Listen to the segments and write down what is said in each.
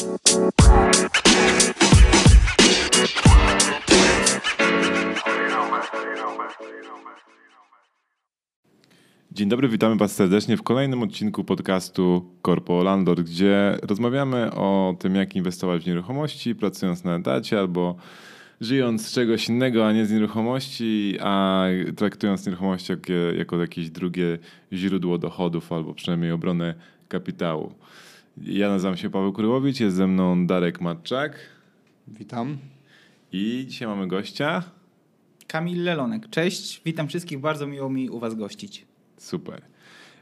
Dzień dobry, witamy Was serdecznie w kolejnym odcinku podcastu Corpo Landlord, gdzie rozmawiamy o tym, jak inwestować w nieruchomości, pracując na etacie albo żyjąc z czegoś innego, a nie z nieruchomości, a traktując nieruchomość jako, jako jakieś drugie źródło dochodów albo przynajmniej obronę kapitału. Ja nazywam się Paweł Kuryłowicz, jest ze mną Darek Matczak. Witam. I dzisiaj mamy gościa. Kamil Lelonek. Cześć, witam wszystkich, bardzo miło mi u Was gościć. Super.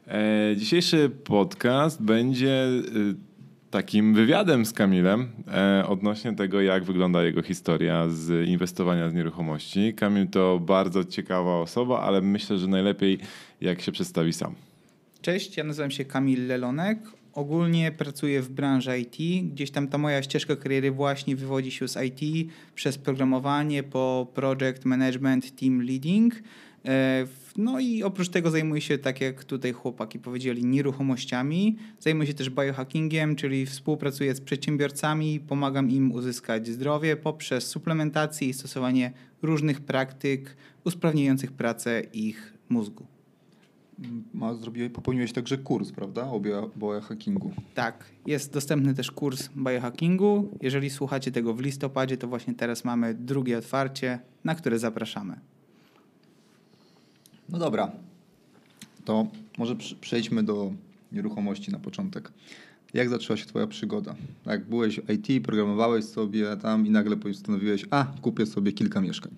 E, dzisiejszy podcast będzie e, takim wywiadem z Kamilem e, odnośnie tego, jak wygląda jego historia z inwestowania z nieruchomości. Kamil to bardzo ciekawa osoba, ale myślę, że najlepiej jak się przedstawi sam. Cześć, ja nazywam się Kamil Lelonek. Ogólnie pracuję w branży IT. Gdzieś tam ta moja ścieżka kariery właśnie wywodzi się z IT przez programowanie po project management, team leading. E, no i oprócz tego zajmuję się, tak jak tutaj chłopaki powiedzieli, nieruchomościami. Zajmuję się też biohackingiem, czyli współpracuję z przedsiębiorcami, pomagam im uzyskać zdrowie poprzez suplementację i stosowanie różnych praktyk usprawniających pracę ich mózgu. Ma, zrobiłeś, popełniłeś także kurs, prawda, o biohackingu. Tak, jest dostępny też kurs biohackingu. Jeżeli słuchacie tego w listopadzie, to właśnie teraz mamy drugie otwarcie, na które zapraszamy. No dobra, to może przejdźmy do nieruchomości na początek. Jak zaczęła się Twoja przygoda? Jak byłeś w IT, programowałeś sobie tam i nagle postanowiłeś, a kupię sobie kilka mieszkań.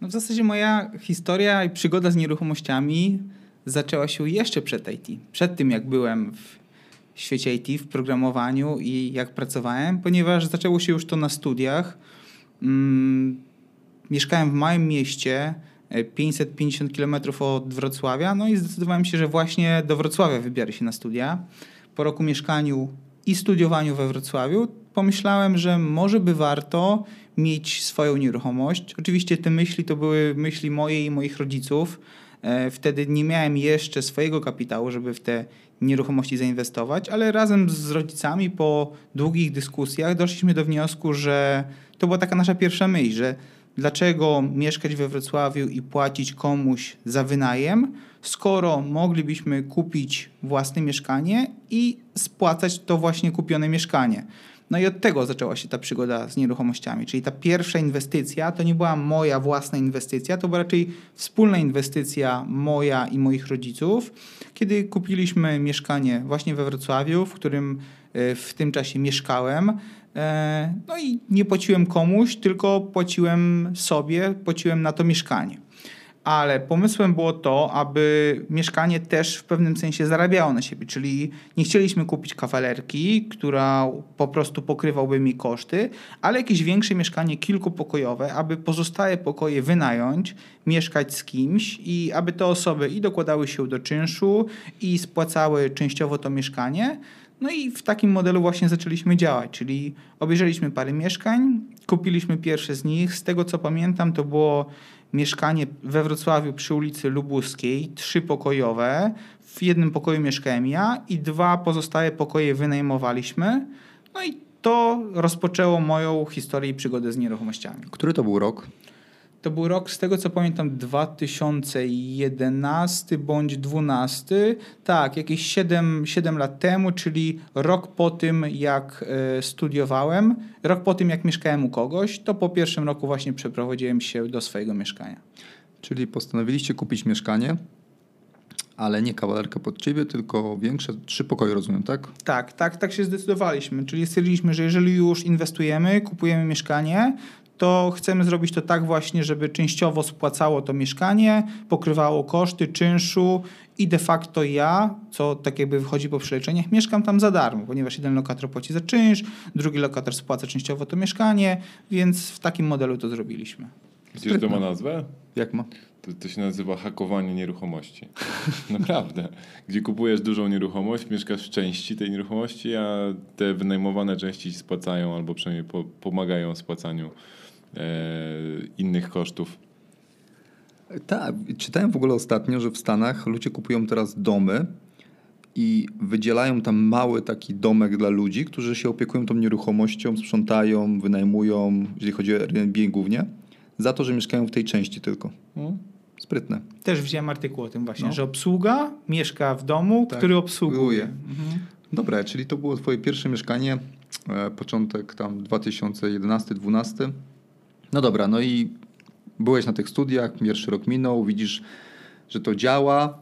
No w zasadzie moja historia i przygoda z nieruchomościami zaczęła się jeszcze przed IT. Przed tym, jak byłem w świecie IT, w programowaniu i jak pracowałem, ponieważ zaczęło się już to na studiach. Mm, mieszkałem w małym mieście, 550 km od Wrocławia, no i zdecydowałem się, że właśnie do Wrocławia wybiorę się na studia. Po roku mieszkaniu i studiowaniu we Wrocławiu pomyślałem, że może by warto mieć swoją nieruchomość. Oczywiście te myśli to były myśli moje i moich rodziców. E, wtedy nie miałem jeszcze swojego kapitału, żeby w te nieruchomości zainwestować, ale razem z rodzicami po długich dyskusjach doszliśmy do wniosku, że to była taka nasza pierwsza myśl, że dlaczego mieszkać we Wrocławiu i płacić komuś za wynajem, skoro moglibyśmy kupić własne mieszkanie i spłacać to właśnie kupione mieszkanie. No i od tego zaczęła się ta przygoda z nieruchomościami. Czyli ta pierwsza inwestycja to nie była moja własna inwestycja, to była raczej wspólna inwestycja moja i moich rodziców, kiedy kupiliśmy mieszkanie właśnie we Wrocławiu, w którym e, w tym czasie mieszkałem. E, no i nie płaciłem komuś, tylko płaciłem sobie, płaciłem na to mieszkanie. Ale pomysłem było to, aby mieszkanie też w pewnym sensie zarabiało na siebie, czyli nie chcieliśmy kupić kawalerki, która po prostu pokrywałby mi koszty, ale jakieś większe mieszkanie kilkupokojowe, aby pozostałe pokoje wynająć, mieszkać z kimś i aby te osoby i dokładały się do czynszu i spłacały częściowo to mieszkanie, no i w takim modelu właśnie zaczęliśmy działać, czyli obejrzeliśmy parę mieszkań, kupiliśmy pierwsze z nich. Z tego co pamiętam, to było mieszkanie we Wrocławiu przy ulicy Lubuskiej, trzypokojowe. W jednym pokoju mieszkałem ja i dwa pozostałe pokoje wynajmowaliśmy. No i to rozpoczęło moją historię i przygodę z nieruchomościami. Który to był rok? To był rok, z tego co pamiętam, 2011 bądź 2012. Tak, jakieś 7, 7 lat temu, czyli rok po tym, jak e, studiowałem, rok po tym, jak mieszkałem u kogoś, to po pierwszym roku właśnie przeprowadziłem się do swojego mieszkania. Czyli postanowiliście kupić mieszkanie, ale nie kawalerkę pod ciebie, tylko większe, trzy pokoje, rozumiem, tak? Tak, tak, tak się zdecydowaliśmy. Czyli stwierdziliśmy, że jeżeli już inwestujemy, kupujemy mieszkanie, to chcemy zrobić to tak właśnie, żeby częściowo spłacało to mieszkanie, pokrywało koszty czynszu i de facto ja, co tak jakby wychodzi po przeliczeniach, mieszkam tam za darmo, ponieważ jeden lokator płaci za czynsz, drugi lokator spłaca częściowo to mieszkanie, więc w takim modelu to zrobiliśmy. Wiesz, to ma nazwę? Jak ma? To, to, się nazywa hakowanie nieruchomości. Naprawdę. Gdzie kupujesz dużą nieruchomość, mieszkasz w części tej nieruchomości, a te wynajmowane części ci spłacają albo przynajmniej po, pomagają w spłacaniu innych kosztów. Tak, czytałem w ogóle ostatnio, że w Stanach ludzie kupują teraz domy i wydzielają tam mały taki domek dla ludzi, którzy się opiekują tą nieruchomością, sprzątają, wynajmują, jeżeli chodzi o Airbnb głównie, za to, że mieszkają w tej części tylko. Hmm? Sprytne. Też widziałem artykuł o tym właśnie, No. że obsługa mieszka w domu, Tak, który obsługuje. obsługuje. Mhm. Dobra, czyli to było twoje pierwsze mieszkanie, e, początek tam 2011-2012. No dobra, no i byłeś na tych studiach, pierwszy rok minął, widzisz, że to działa.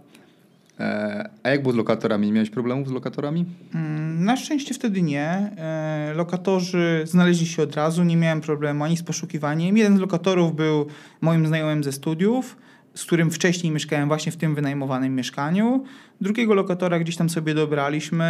E, a jak było z lokatorami? Nie miałeś problemów z lokatorami? Mm, Na szczęście wtedy nie. E, Lokatorzy znaleźli się od razu, nie miałem problemu ani z poszukiwaniem. Jeden z lokatorów był moim znajomym ze studiów, z którym wcześniej mieszkałem właśnie w tym wynajmowanym mieszkaniu. Drugiego lokatora gdzieś tam sobie dobraliśmy.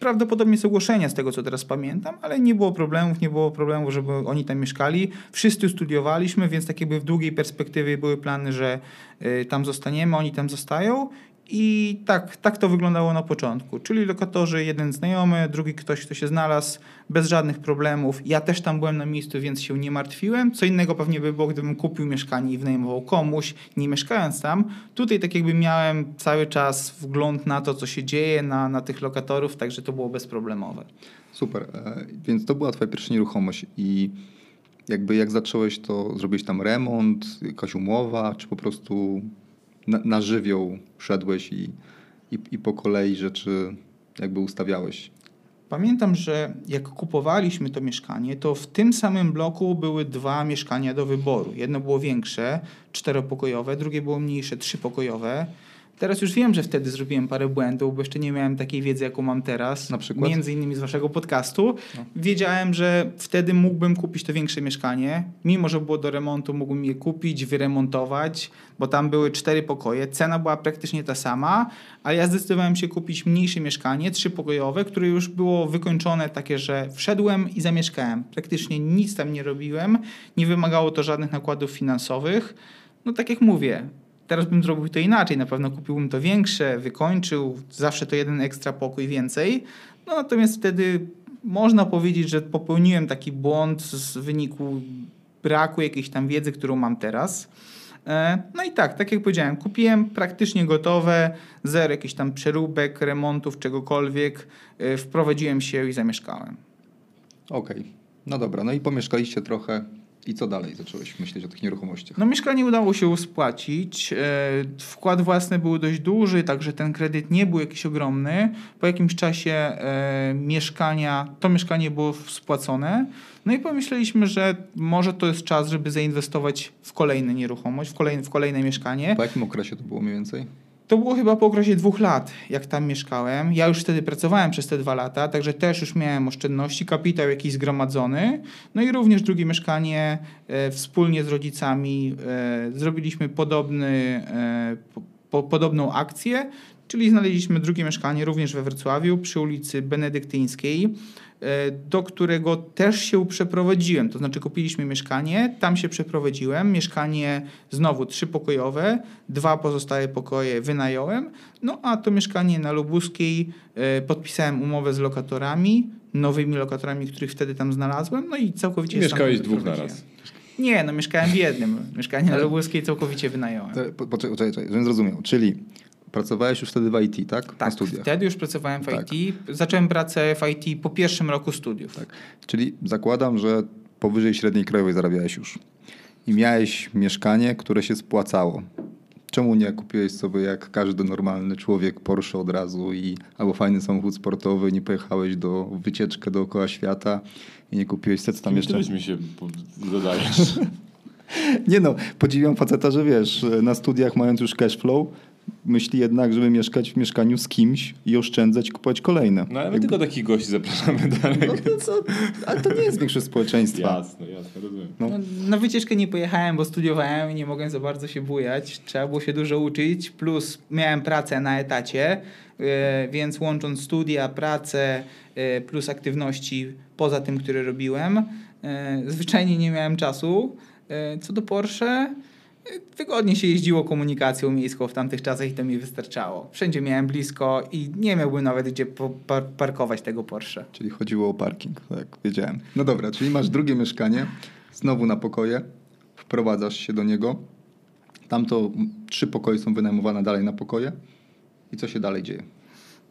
Prawdopodobnie z ogłoszenia, z tego co teraz pamiętam, ale nie było problemów, nie było problemu, żeby oni tam mieszkali. Wszyscy studiowaliśmy, więc tak jakby w długiej perspektywie były plany, że y, tam zostaniemy, oni tam zostają. I tak, tak to wyglądało na początku. Czyli lokatorzy, jeden znajomy, drugi ktoś, kto się znalazł, bez żadnych problemów. Ja też tam byłem na miejscu, więc się nie martwiłem. Co innego pewnie by było, gdybym kupił mieszkanie i wynajmował komuś, nie mieszkając tam. Tutaj tak jakby miałem cały czas wgląd na to, co się dzieje, na, na tych lokatorów, także to było bezproblemowe. Super. E, więc to była twoja pierwsza nieruchomość i jakby jak zacząłeś, to zrobiłeś tam remont, jakaś umowa, czy po prostu na, na żywioł szedłeś i, i, i po kolei rzeczy jakby ustawiałeś? Pamiętam, że jak kupowaliśmy to mieszkanie, to w tym samym bloku były dwa mieszkania do wyboru. Jedno było większe, czteropokojowe, drugie było mniejsze, trzypokojowe. Teraz już wiem, że wtedy zrobiłem parę błędów, bo jeszcze nie miałem takiej wiedzy, jaką mam teraz. Na przykład? Między innymi z waszego podcastu. No. Wiedziałem, że wtedy mógłbym kupić to większe mieszkanie. Mimo, że było do remontu, mógłbym je kupić, wyremontować, bo tam były cztery pokoje. Cena była praktycznie ta sama, ale ja zdecydowałem się kupić mniejsze mieszkanie, trzypokojowe, które już było wykończone takie, że wszedłem i zamieszkałem. Praktycznie nic tam nie robiłem. Nie wymagało to żadnych nakładów finansowych. No tak jak mówię, Teraz bym zrobił to inaczej. Na pewno kupiłbym to większe, wykończył, zawsze to jeden ekstra pokój więcej. No natomiast wtedy można powiedzieć, że popełniłem taki błąd z wyniku braku jakiejś tam wiedzy, którą mam teraz. E, No i tak, tak jak powiedziałem, kupiłem praktycznie gotowe, zero jakichś tam przeróbek, remontów, czegokolwiek. E, Wprowadziłem się i zamieszkałem. Okej. No dobra, no i pomieszkaliście trochę. I co dalej zacząłeś myśleć o tych nieruchomościach? No mieszkanie udało się spłacić. E, Wkład własny był dość duży, także ten kredyt nie był jakiś ogromny. Po jakimś czasie e, mieszkania, to mieszkanie było spłacone. No i pomyśleliśmy, że może to jest czas, żeby zainwestować w kolejne nieruchomość, w kolejne, w kolejne mieszkanie. Po jakim okresie to było mniej więcej? To było chyba po okresie dwóch lat, jak tam mieszkałem. Ja już wtedy pracowałem przez te dwa lata, także też już miałem oszczędności, kapitał jakiś zgromadzony. No i również drugie mieszkanie e, wspólnie z rodzicami e, zrobiliśmy podobny, e, po, po, podobną akcję, czyli znaleźliśmy drugie mieszkanie również we Wrocławiu przy ulicy Benedyktyńskiej, do którego też się przeprowadziłem. To znaczy kupiliśmy mieszkanie, tam się przeprowadziłem. Mieszkanie znowu trzypokojowe, dwa pozostałe pokoje wynająłem. No a to mieszkanie na Lubuskiej e, podpisałem umowę z lokatorami, nowymi lokatorami, których wtedy tam znalazłem. No i całkowicie I mieszkałeś dwóch wyprowadziłem. naraz. Nie, no mieszkałem w jednym. Mieszkanie na Lubuskiej całkowicie wynająłem. Poczekaj, poczekaj, żebym zrozumiał. Czyli pracowałeś już wtedy w IT, tak? Na Tak, studiach. wtedy już pracowałem w Tak. IT. Zacząłem pracę w IT po pierwszym roku studiów. Tak. Czyli zakładam, że powyżej średniej krajowej zarabiałeś już. I miałeś mieszkanie, które się spłacało. Czemu nie kupiłeś sobie jak każdy normalny człowiek Porsche od razu i albo fajny samochód sportowy, nie pojechałeś do wycieczkę dookoła świata i nie kupiłeś set tam Kim jeszcze? ty mi się zadajesz? Nie no, podziwiam faceta, że wiesz, na studiach mając już cash flow, myśli jednak, żeby mieszkać w mieszkaniu z kimś i oszczędzać, kupować kolejne. No ale my Jakby- tylko takich gości zapraszamy dalej. No to co? Ale to nie jest większość społeczeństwa. Jasne, jasne, rozumiem. No. No, na wycieczkę nie pojechałem, bo studiowałem i nie mogłem za bardzo się bujać. Trzeba było się dużo uczyć, plus miałem pracę na etacie, e, więc łącząc studia, pracę, e, plus aktywności poza tym, które robiłem, e, zwyczajnie nie miałem czasu. Co do Porsche, wygodnie się jeździło komunikacją miejską w tamtych czasach i to mi wystarczało. Wszędzie miałem blisko i nie miałbym nawet gdzie parkować tego Porsche. Czyli chodziło o parking, tak wiedziałem. No dobra, czyli masz drugie mieszkanie, znowu na pokoje, wprowadzasz się do niego. Tamto m, trzy pokoje są wynajmowane dalej na pokoje. I co się dalej dzieje?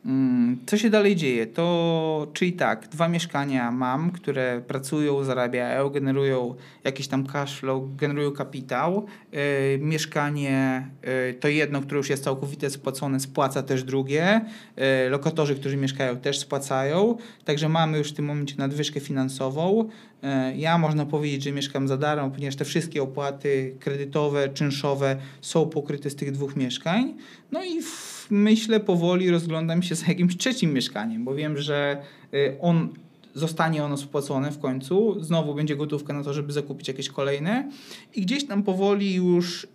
Mm, Co się dalej dzieje? To, czyli tak, dwa mieszkania mam, które pracują, zarabiają, generują jakiś tam cash flow, generują kapitał. Yy, mieszkanie yy, to jedno, które już jest całkowicie spłacone, spłaca też drugie. Yy, lokatorzy, którzy mieszkają, też spłacają. Także mamy już w tym momencie nadwyżkę finansową. Yy, ja można powiedzieć, że mieszkam za darmo, ponieważ te wszystkie opłaty kredytowe, czynszowe są pokryte z tych dwóch mieszkań. No i w, myślę powoli rozglądam się za jakimś trzecim mieszkaniem, bo wiem, że y, on zostanie ono spłacone w końcu, znowu będzie gotówka na to, żeby zakupić jakieś kolejne i gdzieś tam powoli już y,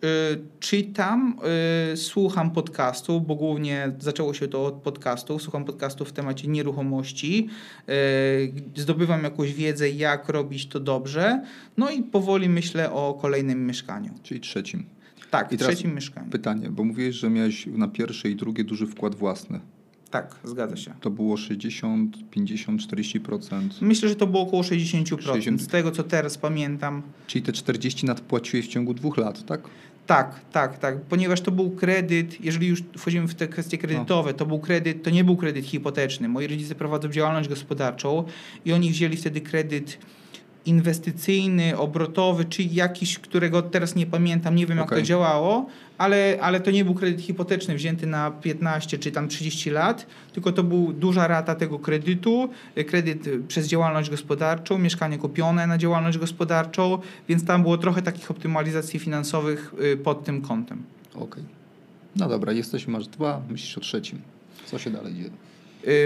czytam, y, słucham podcastu, bo głównie zaczęło się to od podcastu, słucham podcastów w temacie nieruchomości, y, zdobywam jakąś wiedzę, jak robić to dobrze, no i powoli myślę o kolejnym mieszkaniu. Czyli trzecim. Tak, I trzecim mieszkaniu. Pytanie, bo mówiłeś, że miałeś na pierwsze i drugie duży wkład własny. Tak, zgadza się. To było 60, 50, 40%. Myślę, że to było około 60%. 60. Z tego, co teraz pamiętam. Czyli te 40 nadpłaciłeś w ciągu dwóch lat, tak? Tak, tak, tak. Ponieważ to był kredyt, jeżeli już wchodzimy w te kwestie kredytowe, to był kredyt, to nie był kredyt hipoteczny. Moi rodzice prowadzą działalność gospodarczą i oni wzięli wtedy kredyt inwestycyjny, obrotowy, czy jakiś, którego teraz nie pamiętam, nie wiem jak Okej. to działało, ale, ale to nie był kredyt hipoteczny wzięty na 15 czy tam 30 lat, tylko to był duża rata tego kredytu, y, kredyt y, przez działalność gospodarczą, mieszkanie kupione na działalność gospodarczą, więc tam było trochę takich optymalizacji finansowych y, pod tym kątem. Okej. No dobra, jesteśmy, masz dwa, myślisz o trzecim. Co się dalej dzieje?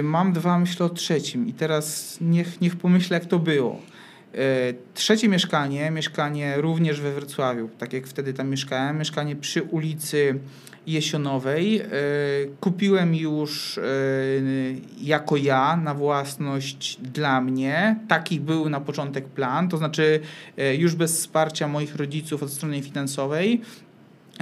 Mam dwa, myślę o trzecim i teraz niech, niech pomyślę, jak to było. Y, Trzecie mieszkanie, mieszkanie również we Wrocławiu, tak jak wtedy tam mieszkałem, mieszkanie przy ulicy Jesionowej. Y, Kupiłem już y, jako ja na własność dla mnie. Taki był na początek plan, to znaczy już bez wsparcia moich rodziców od strony finansowej.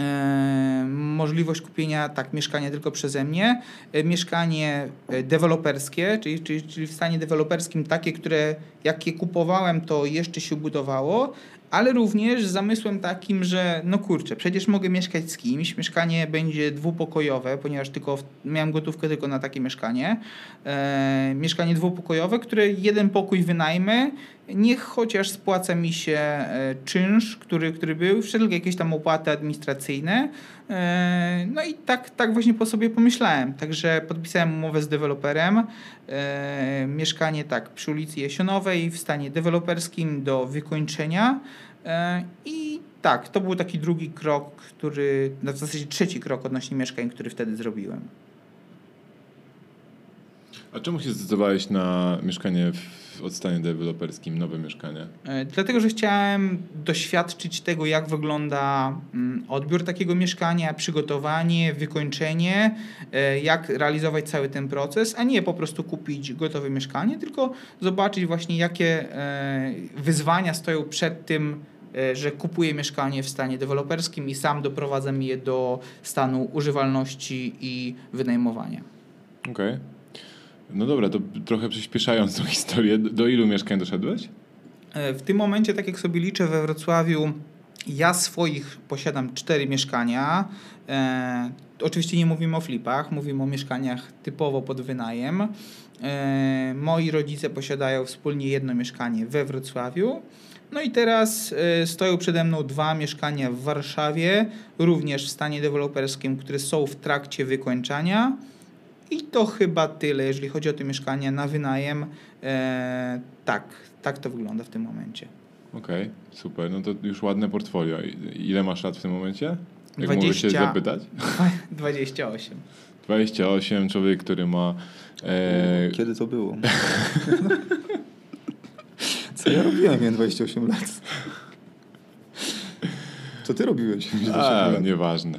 E, możliwość kupienia tak mieszkania tylko przeze mnie, e, mieszkanie e, deweloperskie, czyli, czyli, czyli w stanie deweloperskim takie, które jak je kupowałem, to jeszcze się budowało, ale również z zamysłem takim, że no kurczę, przecież mogę mieszkać z kimś, mieszkanie będzie dwupokojowe, ponieważ tylko w, miałem gotówkę tylko na takie mieszkanie. E, mieszkanie dwupokojowe, które jeden pokój wynajmę, niech chociaż spłaca mi się e, czynsz, który, który był, wszelkie jakieś tam opłaty administracyjne. E, no i tak, tak właśnie po sobie pomyślałem. Także podpisałem umowę z deweloperem. E, mieszkanie tak przy ulicy Jesionowej w stanie deweloperskim do wykończenia. E, I tak, to był taki drugi krok, który, no w zasadzie trzeci krok odnośnie mieszkań, który wtedy zrobiłem. A czemu się zdecydowałeś na mieszkanie w odstanie deweloperskim, nowe mieszkanie? E, Dlatego, że chciałem doświadczyć tego, jak wygląda mm, odbiór takiego mieszkania, przygotowanie, wykończenie, e, jak realizować cały ten proces, a nie po prostu kupić gotowe mieszkanie, tylko zobaczyć właśnie, jakie e, wyzwania stoją przed tym, że kupuję mieszkanie w stanie deweloperskim i sam doprowadzam je do stanu używalności i wynajmowania. Okej. No dobra, to trochę przyspieszając tą historię, do ilu mieszkań doszedłeś? E, W tym momencie, tak jak sobie liczę we Wrocławiu, ja swoich posiadam cztery mieszkania. E, oczywiście nie mówimy o flipach, mówimy o mieszkaniach typowo pod wynajem. E, moi rodzice posiadają wspólnie jedno mieszkanie we Wrocławiu. No i teraz e, stoją przede mną dwa mieszkania w Warszawie, również w stanie deweloperskim, które są w trakcie wykończania. I to chyba tyle, jeżeli chodzi o te mieszkania na wynajem. E, tak, tak to wygląda w tym momencie. Okej, super. No to już ładne portfolio. Ile masz lat w tym momencie? Jak 20. mogę się zapytać? 28. 28, człowiek, który ma... E, Kiedy to było? Co ja robiłem, miałem 28 lat? Co ty robiłeś? w 28 a, nieważne.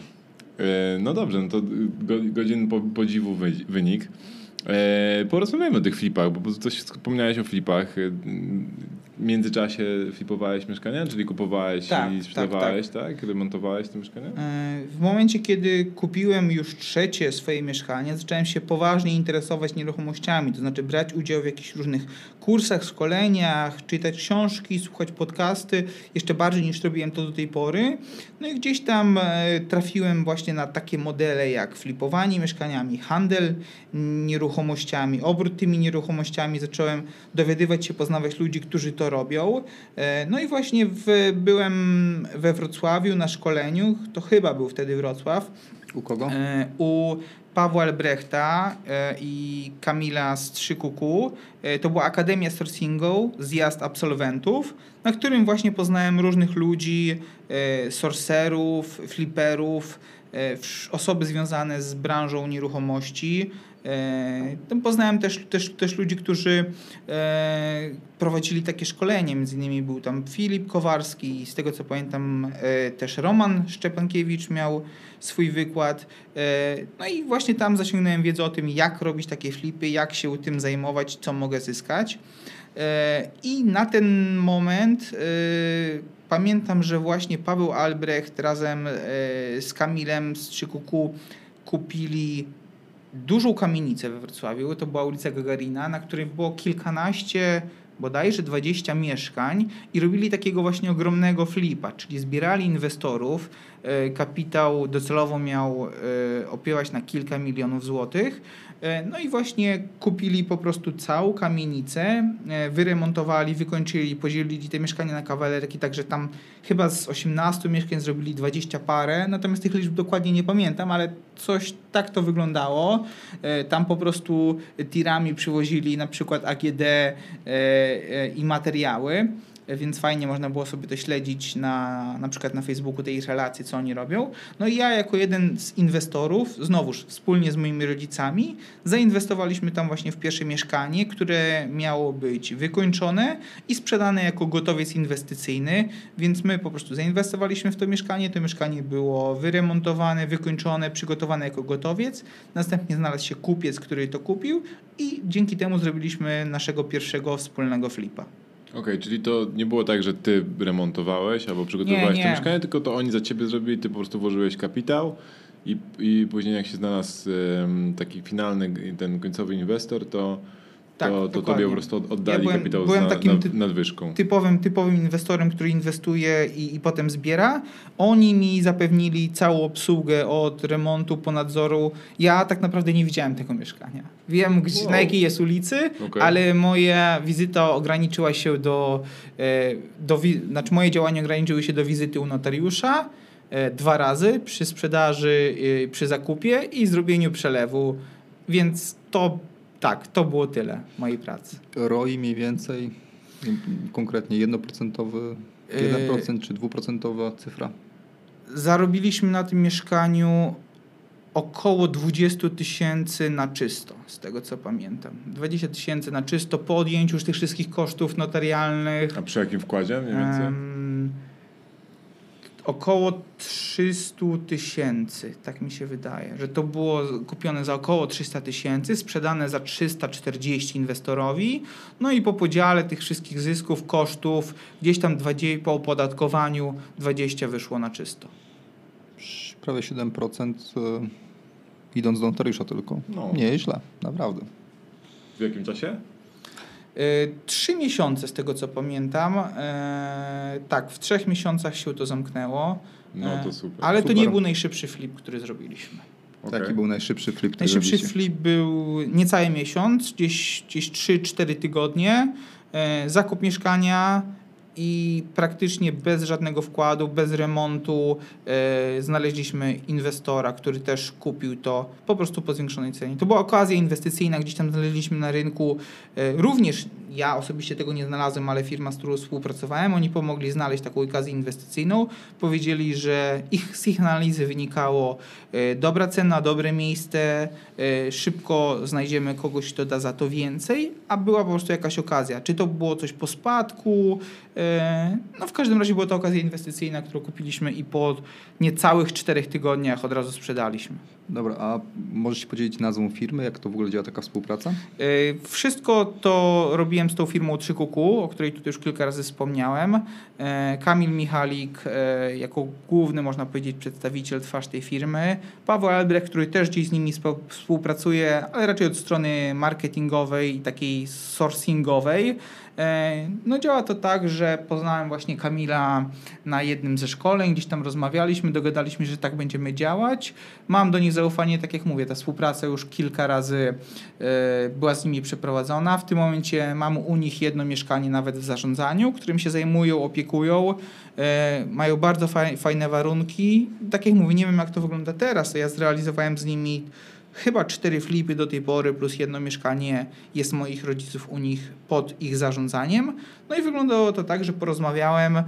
E, no dobrze, no to go, godzin po, podziwu wy, wynik. E, porozmawiajmy o tych flipach, bo coś wspomniałeś o flipach. W międzyczasie flipowałeś mieszkania, czyli kupowałeś Tak, i tak, sprzedawałeś, tak, Remontowałeś te mieszkania? E, W momencie, kiedy kupiłem już trzecie swoje mieszkanie, zacząłem się poważnie interesować nieruchomościami, to znaczy brać udział w jakichś różnych kursach, szkoleniach, czytać książki, słuchać podcasty, jeszcze bardziej niż robiłem to do tej pory. No i gdzieś tam e, trafiłem właśnie na takie modele jak flipowanie mieszkaniami, handel nieruchomościami, obrót tymi nieruchomościami. Zacząłem dowiadywać się, poznawać ludzi, którzy to robią. E, No i właśnie w, byłem we Wrocławiu na szkoleniu, to chyba był wtedy Wrocław, U kogo? e, u Pawła Albrechta e, i Kamila Strzykuku. To była Akademia Sourcingu, zjazd absolwentów, na którym właśnie poznałem różnych ludzi, sorcerów, flipperów, wsz- osoby związane z branżą nieruchomości. E, Tam poznałem też, też, też ludzi, którzy e, prowadzili takie szkolenie. Między innymi był tam Filip Kowarski, z tego co pamiętam e, też Roman Szczepankiewicz miał swój wykład. E, No i właśnie tam zasięgnąłem wiedzę o tym, jak robić takie flipy, jak się tym zajmować, co mogę zyskać. E, I na ten moment e, pamiętam, że właśnie Paweł Albrecht razem e, z Kamilem z Trzykuku kupili dużą kamienicę we Wrocławiu. To była ulica Gagarina, na której było kilkanaście, bodajże 20 mieszkań i robili takiego właśnie ogromnego flipa, czyli zbierali inwestorów. E, Kapitał docelowo miał e, opiewać na kilka milionów złotych. E, No i właśnie kupili po prostu całą kamienicę, e, wyremontowali, wykończyli, podzielili te mieszkania na kawalerki, także tam chyba z 18 mieszkań zrobili 20 parę, natomiast tych liczb dokładnie nie pamiętam, ale coś tak to wyglądało. E, Tam po prostu tirami przywozili na przykład AGD i materiały. Więc fajnie można było sobie to śledzić na, na przykład na Facebooku tej relacji, co oni robią. No i ja jako jeden z inwestorów, znowuż wspólnie z moimi rodzicami, zainwestowaliśmy tam właśnie w pierwsze mieszkanie, które miało być wykończone i sprzedane jako gotowiec inwestycyjny, więc my po prostu zainwestowaliśmy w to mieszkanie, to mieszkanie było wyremontowane, wykończone, przygotowane jako gotowiec, następnie znalazł się kupiec, który to kupił i dzięki temu zrobiliśmy naszego pierwszego wspólnego flipa. Okej, czyli to nie było tak, że ty remontowałeś albo przygotowywałeś Nie, to nie. mieszkanie, tylko to oni za ciebie zrobili, ty po prostu włożyłeś kapitał i, i później jak się znalazł em, taki finalny, ten końcowy inwestor, to, Tak, to, to tobie po prostu od- oddali Ja byłem- kapitał byłem z na, takim na, nadwyżką. typowym, typowym inwestorem, który inwestuje i, i potem zbiera. Oni mi zapewnili całą obsługę od remontu po nadzoru. Ja tak naprawdę nie widziałem tego mieszkania. Wiem, gdzie, Wow. na jakiej jest ulicy, Okej. ale moja wizyta ograniczyła się do, e, do wi- znaczy moje działania ograniczyły się do wizyty u notariusza e, dwa razy przy sprzedaży, e, przy zakupie i zrobieniu przelewu. Więc to tak, to było tyle mojej pracy. ROI mniej więcej, konkretnie 1%, 1% czy 2% cyfra. Zarobiliśmy na tym mieszkaniu około 20 tysięcy na czysto, z tego co pamiętam. 20 tysięcy na czysto po odjęciu już tych wszystkich kosztów notarialnych. A przy jakim wkładzie mniej więcej? Em, około 300 tysięcy, tak mi się wydaje, że to było kupione za około 300 tysięcy, sprzedane za 340 inwestorowi, no i po podziale tych wszystkich zysków, kosztów, gdzieś tam 20, po opodatkowaniu 20 wyszło na czysto. Prawie 7% e, idąc do notariusza tylko. No. Nieźle, naprawdę. W jakim czasie? Y, Trzy miesiące z tego co pamiętam. E, tak, w trzech miesiącach się to zamknęło. No E, to super. Ale to Super. nie był najszybszy flip, który zrobiliśmy. Jaki był najszybszy flip, który Najszybszy robicie? flip był niecały miesiąc, gdzieś, gdzieś 3-4 tygodnie. E, zakup mieszkania i praktycznie bez żadnego wkładu, bez remontu e, znaleźliśmy inwestora, który też kupił to po prostu po zwiększonej cenie. To była okazja inwestycyjna, gdzieś tam znaleźliśmy na rynku. E, również ja osobiście tego nie znalazłem, ale firma, z którą współpracowałem, oni pomogli znaleźć taką okazję inwestycyjną. Powiedzieli, że ich, z ich analizy wynikało e, dobra cena, dobre miejsce, e, szybko znajdziemy kogoś, kto da za to więcej, a była po prostu jakaś okazja. Czy to było coś po spadku? E, No w każdym razie była to okazja inwestycyjna, którą kupiliśmy i po niecałych czterech tygodniach od razu sprzedaliśmy. Dobra, a możesz się podzielić nazwą firmy, jak to w ogóle działa taka współpraca? Y, Wszystko to robiłem z tą firmą 3QQ, o której tutaj już kilka razy wspomniałem. E, Kamil Michalik e, jako główny, można powiedzieć, przedstawiciel, twarz tej firmy. Paweł Albrecht, który też gdzieś z nimi współpracuje, ale raczej od strony marketingowej i takiej sourcingowej. E, No działa to tak, że poznałem właśnie Kamila na jednym ze szkoleń, gdzieś tam rozmawialiśmy, dogadaliśmy, że tak będziemy działać. Mam do nich zaufanie, tak jak mówię, ta współpraca już kilka razy e, była z nimi przeprowadzona. W tym momencie mam u nich jedno mieszkanie nawet w zarządzaniu, którym się zajmują, opiekują. E, Mają bardzo faj- fajne warunki. Tak jak mówię, nie wiem jak to wygląda teraz. Ja zrealizowałem z nimi chyba cztery flipy do tej pory, plus jedno mieszkanie jest moich rodziców u nich pod ich zarządzaniem. No i wyglądało to tak, że porozmawiałem, e,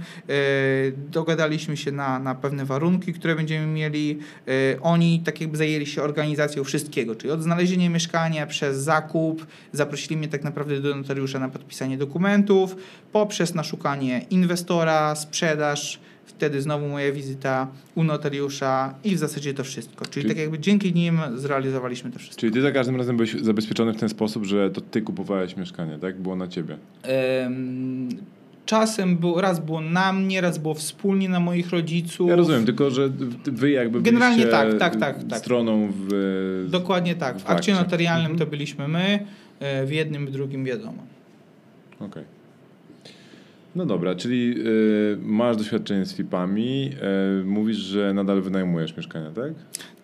dogadaliśmy się na, na pewne warunki, które będziemy mieli. E, oni tak jakby zajęli się organizacją wszystkiego, czyli od znalezienia mieszkania przez zakup, zaprosili mnie tak naprawdę do notariusza na podpisanie dokumentów, poprzez naszukanie inwestora, sprzedaż, wtedy znowu moja wizyta u notariusza i w zasadzie to wszystko. Czyli, Czyli- tak jakby dzięki nim zrealizowaliśmy to wszystko. Czyli ty za każdym razem byłeś zabezpieczony w ten sposób, że to ty kupowałeś mieszkanie, tak? Było na ciebie. Em, Czasem było, raz było na mnie, raz było wspólnie na moich rodziców. Ja rozumiem, tylko że wy jakby Generalnie tak, tak, tak, tak. stroną w... Dokładnie tak. W w akcie notarialnym Mhm. to byliśmy my, e, w jednym, w drugim wiadomo. Okej. No dobra, czyli y, masz doświadczenie z FIP-ami, y, mówisz, że nadal wynajmujesz mieszkania, tak?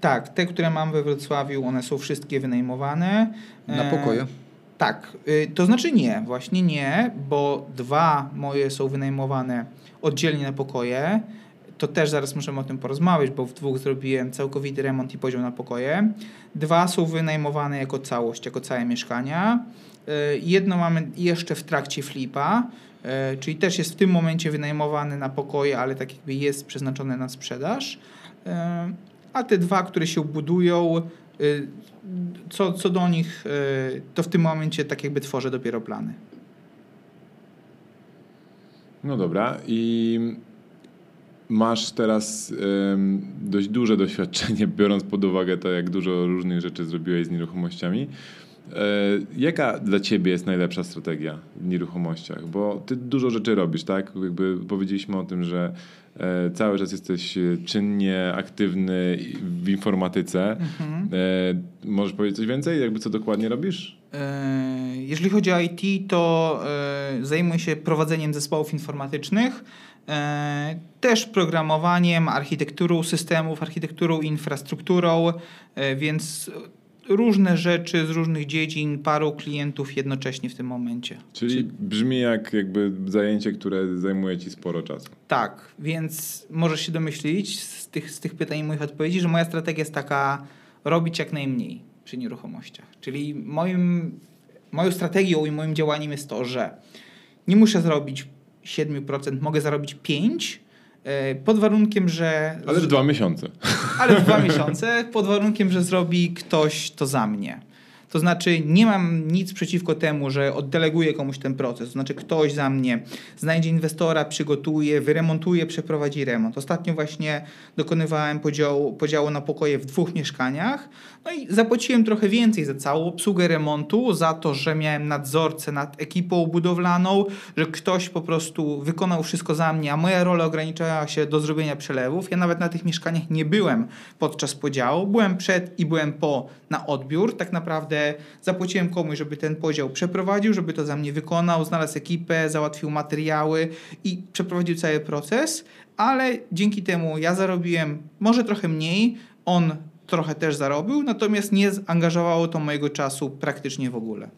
Tak, te, które mam we Wrocławiu, one są wszystkie wynajmowane. Na E, pokoje? Tak, y, to znaczy nie, właśnie nie, bo dwa moje są wynajmowane oddzielnie na pokoje. To też zaraz możemy o tym porozmawiać, bo w dwóch zrobiłem całkowity remont i podział na pokoje. Dwa są wynajmowane jako całość, jako całe mieszkania. Y, Jedno mamy jeszcze w trakcie flipa, czyli też jest w tym momencie wynajmowane na pokoje, ale tak jakby jest przeznaczone na sprzedaż. Y, A te dwa, które się budują, y, co, co do nich, to w tym momencie tak jakby tworzę dopiero plany. No dobra i masz teraz ym, dość duże doświadczenie, biorąc pod uwagę to, jak dużo różnych rzeczy zrobiłeś z nieruchomościami. E, jaka dla ciebie jest najlepsza strategia w nieruchomościach? Bo ty dużo rzeczy robisz, tak? Jakby powiedzieliśmy o tym, że e, cały czas jesteś e, czynnie aktywny w informatyce. Mhm. Możesz powiedzieć coś więcej? Jakby co dokładnie robisz? Jeżeli chodzi o IT, to zajmuję się prowadzeniem zespołów informatycznych, też programowaniem, architekturą systemów, architekturą, infrastrukturą, więc różne rzeczy z różnych dziedzin, paru klientów jednocześnie w tym momencie. Czyli brzmi jak jakby zajęcie, które zajmuje ci sporo czasu. Tak, więc możesz się domyślić z tych, z tych pytań i moich odpowiedzi, że moja strategia jest taka robić jak najmniej przy nieruchomościach. Czyli moim, moją strategią i moim działaniem jest to, że nie muszę zrobić 7%, mogę zarobić 5%, e, pod warunkiem, że... Ale w dwa miesiące. ale w dwa miesiące, pod warunkiem, że zrobi ktoś to za mnie. To znaczy, nie mam nic przeciwko temu, że oddeleguję komuś ten proces. To znaczy, ktoś za mnie znajdzie inwestora, przygotuje, wyremontuje, przeprowadzi remont. Ostatnio właśnie dokonywałem podziału, podziału na pokoje w dwóch mieszkaniach. No i zapłaciłem trochę więcej za całą obsługę remontu, za to, że miałem nadzorcę nad ekipą budowlaną, że ktoś po prostu wykonał wszystko za mnie, a moja rola ograniczała się do zrobienia przelewów. Ja nawet na tych mieszkaniach nie byłem podczas podziału. Byłem przed i byłem po na odbiór. Tak naprawdę zapłaciłem komuś, żeby ten podział przeprowadził, żeby to za mnie wykonał, znalazł ekipę, załatwił materiały i przeprowadził cały proces, ale dzięki temu ja zarobiłem może trochę mniej, on trochę też zarobił, natomiast nie zangażowało to mojego czasu praktycznie w ogóle.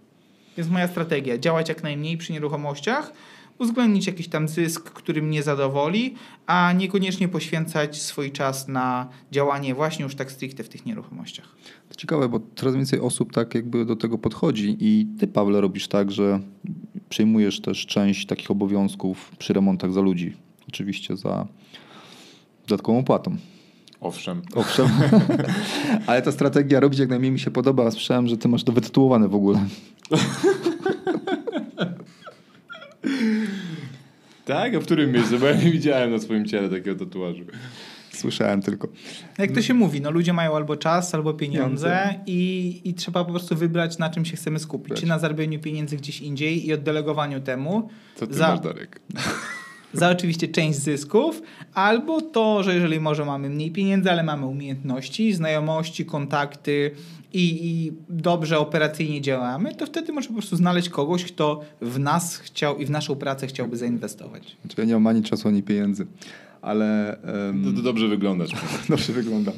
Jest moja strategia, działać jak najmniej przy nieruchomościach, uwzględnić jakiś tam zysk, który mnie zadowoli, a niekoniecznie poświęcać swój czas na działanie właśnie już tak stricte w tych nieruchomościach. To ciekawe, bo coraz więcej osób tak jakby do tego podchodzi i ty, Pawle, robisz tak, że przejmujesz też część takich obowiązków przy remontach za ludzi. Oczywiście za dodatkową opłatą. Owszem. Owszem. Ale ta strategia robić jak najmniej mi się podoba. Słyszałem, że ty masz to wytytułowane w ogóle. Tak? A w którym miejscu? Bo ja nie widziałem na swoim ciele takiego tatuażu. Słyszałem tylko. Jak to się mówi, no ludzie mają albo czas, albo pieniądze i, i trzeba po prostu wybrać, na czym się chcemy skupić. Czy na zarabianiu pieniędzy gdzieś indziej i oddelegowaniu temu. Co ty za, masz, Darek? za oczywiście część zysków, albo to, że jeżeli może mamy mniej pieniędzy, ale mamy umiejętności, znajomości, kontakty i, i dobrze operacyjnie działamy, to wtedy może po prostu znaleźć kogoś, kto w nas chciał i w naszą pracę chciałby zainwestować. Znaczy, ja nie mam ani czasu, ani pieniędzy, ale em, To, to dobrze wyglądasz. dobrze wygląda.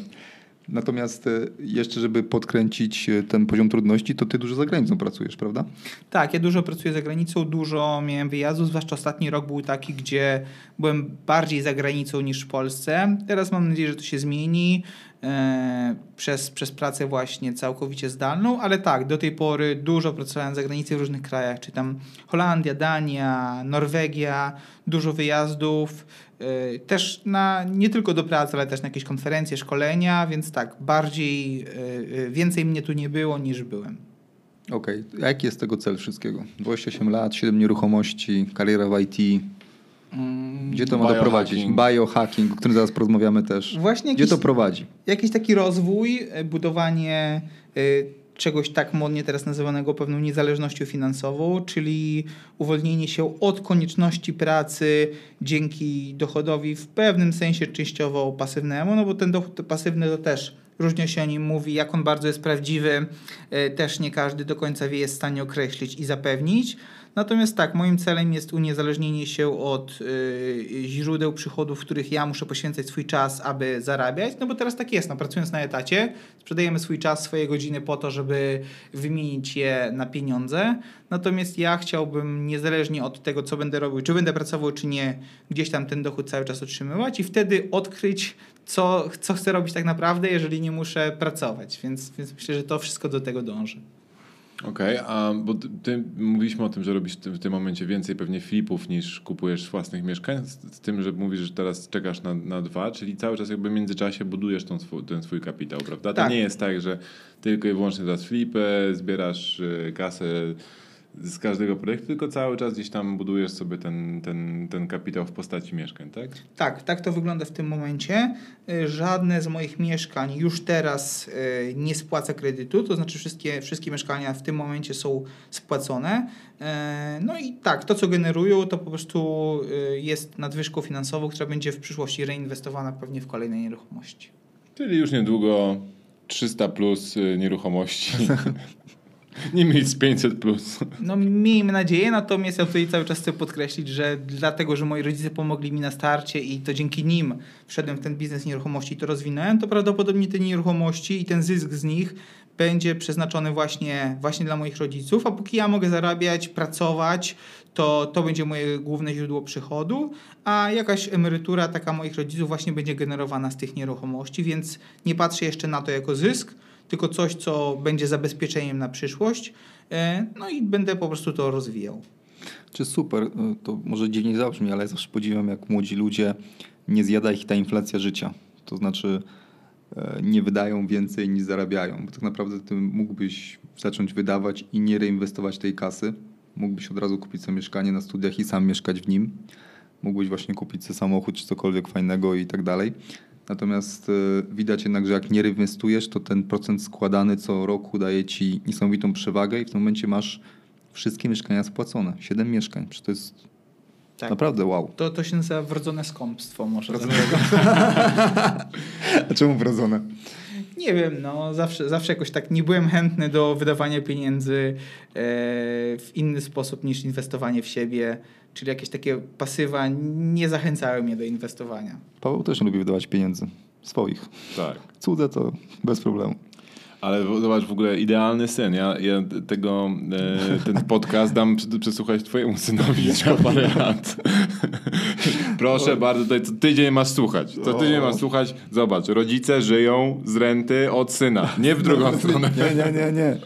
Natomiast e, jeszcze, żeby podkręcić e, ten poziom trudności, to ty dużo za granicą pracujesz, prawda? Tak, ja dużo pracuję za granicą, dużo miałem wyjazdów, zwłaszcza ostatni rok był taki, gdzie byłem bardziej za granicą niż w Polsce. Teraz mam nadzieję, że to się zmieni e, przez, przez pracę właśnie całkowicie zdalną, ale tak, do tej pory dużo pracowałem za granicą w różnych krajach, czy tam Holandia, Dania, Norwegia, dużo wyjazdów, też na, nie tylko do pracy, ale też na jakieś konferencje, szkolenia, więc tak, bardziej, e, e, więcej mnie tu nie było niż byłem. Okej, a jaki jest tego cel wszystkiego? 28 lat, 7 nieruchomości, kariera w IT. Mm, Gdzie to ma Biohacking. doprowadzić? Biohacking, o którym zaraz porozmawiamy też. Właśnie Gdzie jakiś, to prowadzi? jakiś taki rozwój, budowanie czegoś tak modnie teraz nazywanego pewną niezależnością finansową, czyli uwolnienie się od konieczności pracy dzięki dochodowi w pewnym sensie częściowo pasywnemu, no bo ten dochód pasywny to też różnie się o nim mówi, jak on bardzo jest prawdziwy, e, też nie każdy do końca wie, jest w stanie określić i zapewnić. Natomiast tak, moim celem jest uniezależnienie się od y, źródeł przychodów, w których ja muszę poświęcać swój czas, aby zarabiać. No bo teraz tak jest, no, pracując na etacie, sprzedajemy swój czas, swoje godziny po to, żeby wymienić je na pieniądze. Natomiast ja chciałbym niezależnie od tego, co będę robił, czy będę pracował, czy nie, gdzieś tam ten dochód cały czas otrzymywać i wtedy odkryć, co, co chcę robić tak naprawdę, jeżeli nie muszę pracować. Więc, więc myślę, że to wszystko do tego dąży. Okej, a bo ty, mówiliśmy o tym, że robisz w tym momencie więcej pewnie flipów niż kupujesz własnych mieszkań, z, z tym, że mówisz, że teraz czekasz na, na dwa, czyli cały czas jakby w międzyczasie budujesz tą swój, ten swój kapitał, prawda? To Tak. nie jest tak, że tylko i wyłącznie teraz flipy, zbierasz y, kasę z każdego projektu, tylko cały czas gdzieś tam budujesz sobie ten, ten, ten kapitał w postaci mieszkań, tak? Tak, tak to wygląda w tym momencie. Y, Żadne z moich mieszkań już teraz y, nie spłaca kredytu, to znaczy wszystkie, wszystkie mieszkania w tym momencie są spłacone. E, No i tak, to co generują, to po prostu y, jest nadwyżką finansową, która będzie w przyszłości reinwestowana pewnie w kolejne nieruchomości. Czyli już niedługo 300 plus y, nieruchomości. nie mieć 500 plus. No miejmy nadzieję, natomiast ja tutaj cały czas chcę podkreślić, że dlatego, że moi rodzice pomogli mi na starcie i to dzięki nim wszedłem w ten biznes nieruchomości i to rozwinąłem, to prawdopodobnie te nieruchomości i ten zysk z nich będzie przeznaczony właśnie, właśnie dla moich rodziców, a póki ja mogę zarabiać, pracować, to to będzie moje główne źródło przychodu, a jakaś emerytura taka moich rodziców właśnie będzie generowana z tych nieruchomości, więc nie patrzę jeszcze na to jako zysk, tylko coś, co będzie zabezpieczeniem na przyszłość. E, No i będę po prostu to rozwijał. Czy super, y, to może dziwnie zabrzmi, ale zawsze podziwiam, jak młodzi ludzie nie zjada ich ta inflacja życia. To znaczy e, nie wydają więcej niż zarabiają, bo tak naprawdę ty mógłbyś zacząć wydawać i nie reinwestować tej kasy. Mógłbyś od razu kupić sobie mieszkanie na studiach i sam mieszkać w nim. Mógłbyś właśnie kupić sobie samochód czy cokolwiek fajnego i tak dalej. Natomiast e, widać jednak, że jak nie reinwestujesz, to ten procent składany co roku daje ci niesamowitą przewagę i w tym momencie masz wszystkie mieszkania spłacone. Siedem mieszkań. Przecież to jest Tak. naprawdę wow. To, to się nazywa wrodzone skąpstwo może. A czemu wrodzone? Nie wiem, no zawsze, zawsze jakoś tak nie byłem chętny do wydawania pieniędzy e, w inny sposób niż inwestowanie w siebie, czyli jakieś takie pasywa nie zachęcały mnie do inwestowania. Paweł też nie lubi wydawać pieniędzy. Swoich. Tak. Cudze to bez problemu. Ale zobacz, w ogóle idealny syn. Ja, ja tego, e, ten podcast dam przesłuchać twojemu synowi za parę lat. Proszę bardzo, tutaj co tydzień masz słuchać. Co tydzień masz słuchać. Zobacz, rodzice żyją z renty od syna, nie w drugą stronę. Nie, nie, nie, nie.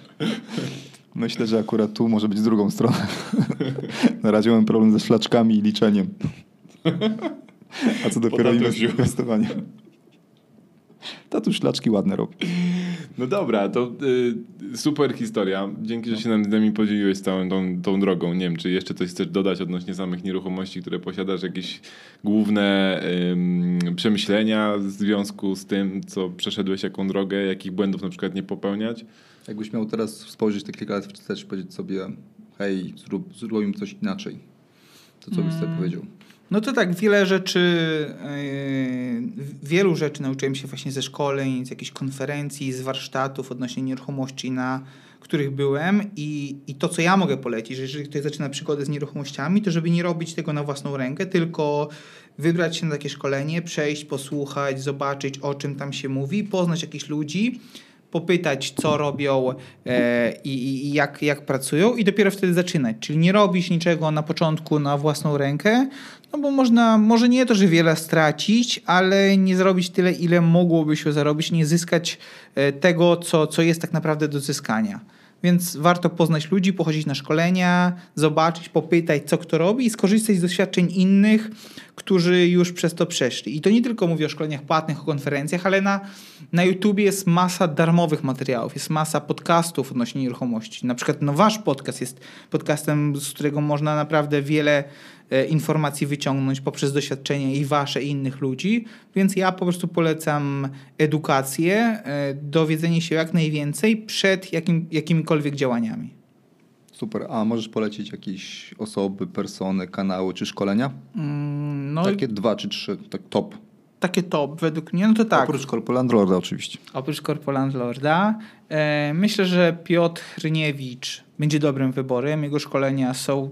Myślę, że akurat tu może być z drugą stroną. Na razie mam problem ze szlaczkami i liczeniem. A co dopiero inwestowanie. Tatuś szlaczki ładne robi. No dobra, to y, super historia. Dzięki, że się nam z nami podzieliłeś całą tą, tą drogą. Nie wiem, czy jeszcze coś chcesz dodać odnośnie samych nieruchomości, które posiadasz, jakieś główne ym, przemyślenia w związku z tym, co przeszedłeś, jaką drogę, jakich błędów na przykład nie popełniać? Jakbyś miał teraz spojrzeć te kilka lat wstecz, powiedzieć sobie, hej, zrób, zrobimy coś inaczej, to co byś sobie powiedział? No to tak, wiele rzeczy, yy, wielu rzeczy nauczyłem się właśnie ze szkoleń, z jakichś konferencji, z warsztatów odnośnie nieruchomości, na których byłem i, i to, co ja mogę polecić, że jeżeli ktoś zaczyna przygodę z nieruchomościami, to żeby nie robić tego na własną rękę, tylko wybrać się na takie szkolenie, przejść, posłuchać, zobaczyć, o czym tam się mówi, poznać jakichś ludzi, popytać, co robią e, i, i jak, jak pracują, i dopiero wtedy zaczynać. Czyli nie robić niczego na początku na własną rękę, no bo można, może nie to, że wiele stracić, ale nie zrobić tyle, ile mogłoby się zarobić, nie zyskać e, tego, co, co jest tak naprawdę do zyskania. Więc warto poznać ludzi, pochodzić na szkolenia, zobaczyć, popytać, co kto robi i skorzystać z doświadczeń innych, którzy już przez to przeszli. I to nie tylko mówię o szkoleniach płatnych, o konferencjach, ale na, na YouTubie jest masa darmowych materiałów, jest masa podcastów odnośnie nieruchomości. Na przykład no, wasz podcast jest podcastem, z którego można naprawdę wiele informacji wyciągnąć poprzez doświadczenie i wasze i innych ludzi, więc ja po prostu polecam edukację, e, dowiedzenie się jak najwięcej przed jakim, jakimikolwiek działaniami. Super. A możesz polecić jakieś osoby, persony, kanały czy szkolenia? Mm, no Takie dwa czy trzy, tak top. Takie top według mnie, no to tak. Oprócz Corpo Landlorda oczywiście. Oprócz Corpo Landlorda. E, myślę, że Piotr Hryniewicz będzie dobrym wyborem. Jego szkolenia są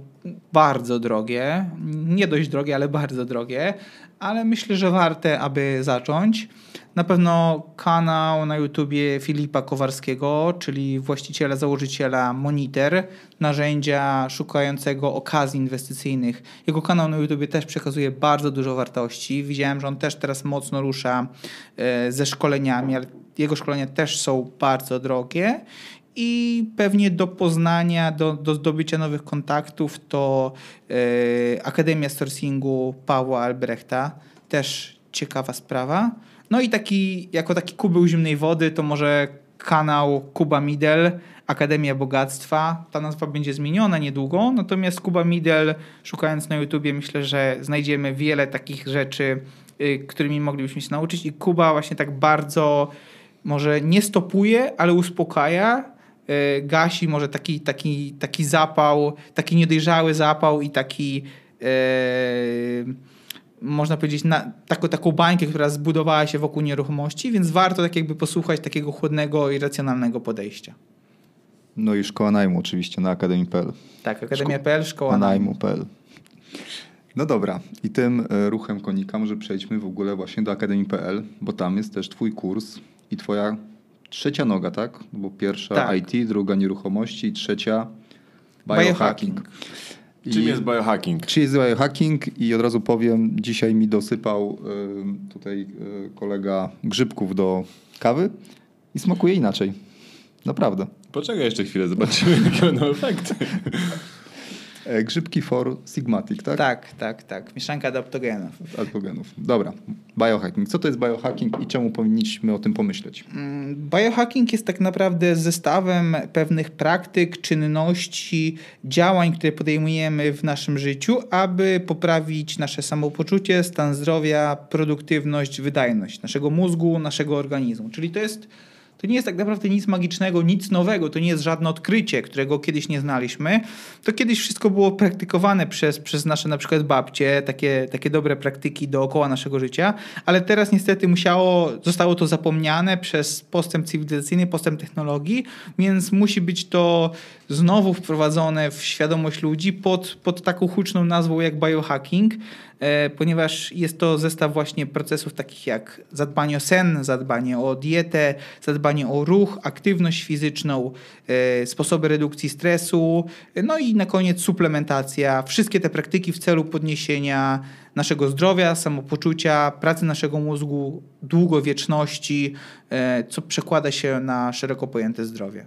bardzo drogie. Nie dość drogie, ale bardzo drogie. Ale myślę, że warte, aby zacząć. Na pewno kanał na YouTubie Filipa Kowarskiego, czyli właściciela, założyciela Monitor, narzędzia szukającego okazji inwestycyjnych. Jego kanał na YouTubie też przekazuje bardzo dużo wartości. Widziałem, że on też teraz mocno rusza e, ze szkoleniami, ale jego szkolenia też są bardzo drogie i pewnie do poznania, do, do zdobycia nowych kontaktów to yy, Akademia Sourcingu Pawła Albrechta, też ciekawa sprawa. No i taki, jako taki kubeł zimnej wody to może kanał Kuba Midel, Akademia Bogactwa. Ta nazwa będzie zmieniona niedługo, natomiast Kuba Midel, szukając na YouTubie, myślę, że znajdziemy wiele takich rzeczy, yy, którymi moglibyśmy się nauczyć i Kuba właśnie tak bardzo może nie stopuje, ale uspokaja, e, gasi może taki, taki, taki zapał, taki niedojrzały zapał i taki e, można powiedzieć, na, taką, taką bańkę, która zbudowała się wokół nieruchomości, więc warto tak jakby posłuchać takiego chłodnego i racjonalnego podejścia. No i szkoła najmu oczywiście na akademii.pl. Tak, akademia.pl, szkoła najmu.pl. No dobra, i tym e, ruchem konika może przejdźmy w ogóle właśnie do akademii.pl, bo tam jest też twój kurs i twoja trzecia noga, tak? Bo pierwsza tak. IT, druga nieruchomości, trzecia biohacking. biohacking. I czym jest biohacking? Czym jest biohacking? I od razu powiem, dzisiaj mi dosypał y, tutaj y, kolega grzybków do kawy i smakuje inaczej. Naprawdę. Poczekaj jeszcze chwilę, zobaczymy jakie będą efekty. E, grzybki for Sigmatic, tak? Tak, tak, tak. Mieszanka adaptogenów. Adaptogenów. Dobra. Biohacking. Co to jest biohacking i czemu powinniśmy o tym pomyśleć? Mm, biohacking jest tak naprawdę zestawem pewnych praktyk, czynności, działań, które podejmujemy w naszym życiu, aby poprawić nasze samopoczucie, stan zdrowia, produktywność, wydajność naszego mózgu, naszego organizmu. Czyli to jest to nie jest tak naprawdę nic magicznego, nic nowego, to nie jest żadne odkrycie, którego kiedyś nie znaliśmy. To kiedyś wszystko było praktykowane przez, przez nasze na przykład babcie, takie, takie dobre praktyki dookoła naszego życia, ale teraz niestety musiało, zostało to zapomniane przez postęp cywilizacyjny, postęp technologii, więc musi być to znowu wprowadzone w świadomość ludzi pod, pod taką huczną nazwą jak biohacking. E, ponieważ jest to zestaw właśnie procesów takich jak zadbanie o sen, zadbanie o dietę, zadbanie o ruch, aktywność fizyczną, e, sposoby redukcji stresu, no i na koniec suplementacja. Wszystkie te praktyki w celu podniesienia naszego zdrowia, samopoczucia, pracy naszego mózgu, długowieczności, e, co przekłada się na szeroko pojęte zdrowie.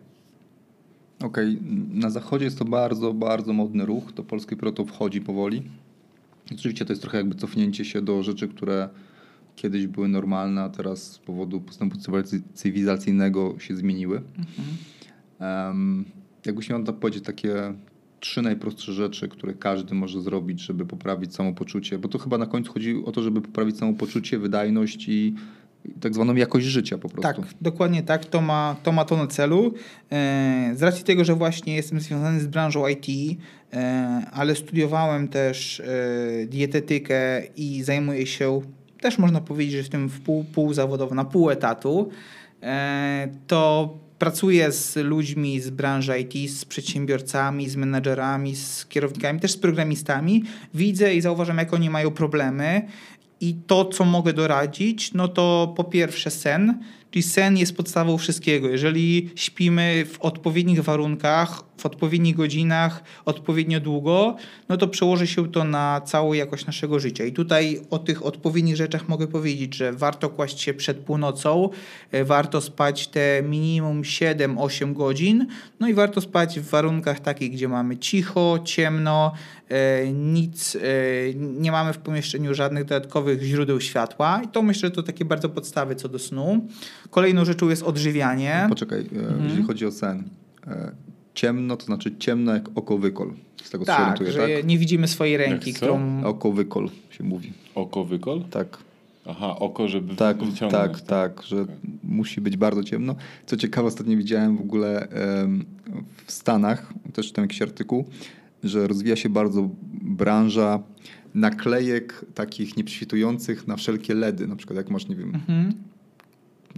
Okej, okay. na zachodzie jest to bardzo, bardzo modny ruch. Do polskiej proto wchodzi powoli. Oczywiście to jest trochę jakby cofnięcie się do rzeczy, które kiedyś były normalne, a teraz z powodu postępu cywilizacy- cywilizacyjnego się zmieniły. Um, jakbyś miał tak powiedzieć takie trzy najprostsze rzeczy, które każdy może zrobić, żeby poprawić samopoczucie, bo to chyba na końcu chodzi o to, żeby poprawić samopoczucie, wydajność i tak zwaną jakość życia po prostu. Tak, dokładnie tak. To ma to, ma to na celu. E, Z racji tego, że właśnie jestem związany z branżą IT, e, ale studiowałem też e, dietetykę i zajmuję się, też można powiedzieć, że tym w pół, pół zawodowo, na pół etatu, to pracuję z ludźmi z branży IT, z przedsiębiorcami, z menedżerami, z kierownikami, też z programistami. Widzę i zauważam, jak oni mają problemy. I to, co mogę doradzić, no to po pierwsze sen, czyli sen jest podstawą wszystkiego. Jeżeli śpimy w odpowiednich warunkach, w odpowiednich godzinach, odpowiednio długo, no to przełoży się to na całą jakość naszego życia. I tutaj o tych odpowiednich rzeczach mogę powiedzieć, że warto kłaść się przed północą, e, warto spać te minimum 7-8 godzin, no i warto spać w warunkach takich, gdzie mamy cicho, ciemno, e, nic, e, nie mamy w pomieszczeniu żadnych dodatkowych źródeł światła i to myślę, że to takie bardzo podstawy co do snu. Kolejną rzeczą jest odżywianie. Poczekaj, Mhm. jeżeli chodzi o sen. Ciemno to znaczy ciemno jak oko wykol. Z tego co Tak, orientuję, że tak? nie widzimy swojej ręki, którą... Oko wykol się mówi. Oko wykol? Tak. Aha, oko, żeby Tak, wyciągnąć. tak, tak, że Okej. musi być bardzo ciemno. Co ciekawe, ostatnio widziałem w ogóle em, w Stanach, też czytałem jakiś artykuł, że rozwija się bardzo branża naklejek takich nieprzyświtujących na wszelkie LEDy. Na przykład jak masz, nie wiem, Mhm,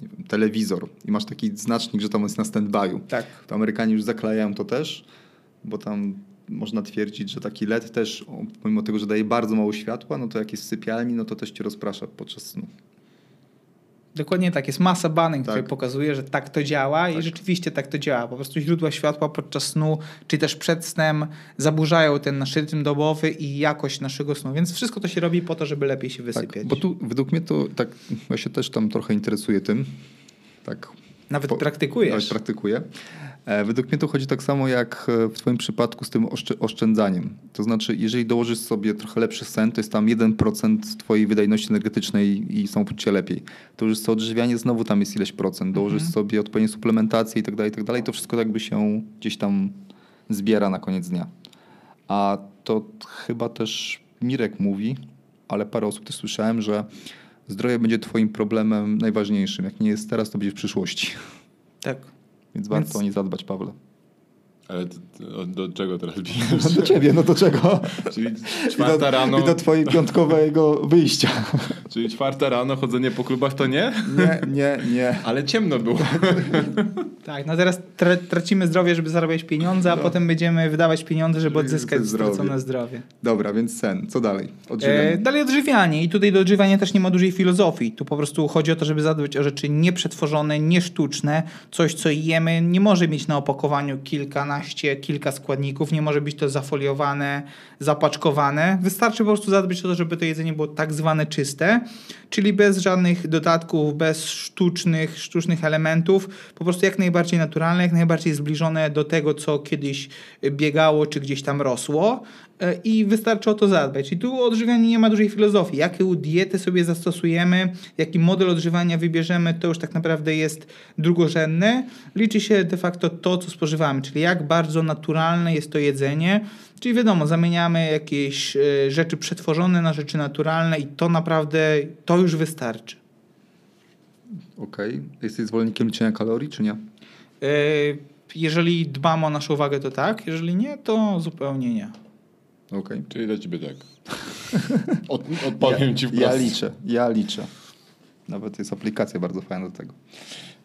nie wiem telewizor i masz taki znacznik, że tam jest na stand-by'u. tak. To Amerykanie już zaklejają to też, bo tam można twierdzić, że taki LED też, pomimo tego, że daje bardzo mało światła, no to jak jest w sypialni, no to też cię rozprasza podczas snu. Dokładnie tak. Jest masa badań, które Tak. pokazuje, że tak to działa i Tak. rzeczywiście tak to działa. Po prostu źródła światła podczas snu, czy też przed snem zaburzają ten nasz rytm dobowy i jakość naszego snu. Więc wszystko to się robi po to, żeby lepiej się wysypiać. Tak, bo tu według mnie to tak, ja się też tam trochę interesuję tym. Tak, Nawet po- praktykujesz. Nawet praktykuję. E, według mnie to chodzi tak samo jak e, w Twoim przypadku z tym oszczę- oszczędzaniem. To znaczy, jeżeli dołożysz sobie trochę lepszy sen, to jest tam 1% Twojej wydajności energetycznej i samopoczucia lepiej. Dołożysz sobie odżywianie, znowu tam jest ileś procent. Dołożysz Mhm. sobie odpowiednie suplementacje i tak dalej, i tak dalej. To wszystko jakby się gdzieś tam zbiera na koniec dnia. A to chyba też Mirek mówi, ale parę osób też słyszałem, że zdrowie będzie Twoim problemem najważniejszym. Jak nie jest teraz, to będzie w przyszłości. Tak. Więc warto o nie zadbać, Pawle. Ale do, do, do czego teraz No bijesz? do ciebie, no do czego? Czyli I czwarta do, rano, I do twojej piątkowego wyjścia. czyli czwarta rano, chodzenie po klubach to nie? Nie, nie, nie. Ale ciemno było. Tak, no teraz tra- tracimy zdrowie, żeby zarabiać pieniądze, a potem będziemy wydawać pieniądze, żeby Żeby odzyskać zdrowie. stracone zdrowie. Dobra, więc sen. Co dalej? E, Odżywianie. dalej odżywianie i tutaj do odżywiania też nie ma dużej filozofii. Tu po prostu chodzi o to, żeby zadbać o rzeczy nieprzetworzone, niesztuczne. Coś, co jemy, nie może mieć na opakowaniu kilkanaście, kilka składników, nie może być to zafoliowane, zapaczkowane. Wystarczy po prostu zadbać o to, żeby to jedzenie było tak zwane czyste, czyli bez żadnych dodatków, bez sztucznych, sztucznych elementów, po prostu jak najbardziej naturalne, jak najbardziej zbliżone do tego, co kiedyś biegało czy gdzieś tam rosło i wystarczy o to zadbać. I tu o odżywianiu nie ma dużej filozofii. Jaką dietę sobie zastosujemy, jaki model odżywania wybierzemy, to już tak naprawdę jest drugorzędne. Liczy się de facto to, co spożywamy, czyli jak bardzo naturalne jest to jedzenie. Czyli wiadomo, zamieniamy jakieś e, rzeczy przetworzone na rzeczy naturalne i to naprawdę, to już wystarczy. Okej. Jesteś zwolennikiem liczenia kalorii, czy nie? E, Jeżeli dbamy o naszą wagę, to tak. Jeżeli nie, to zupełnie nie. Okej. Czyli dla ciebie tak. Od, odpowiem ci wprost. Ja liczę, ja liczę. Nawet jest aplikacja bardzo fajna do tego.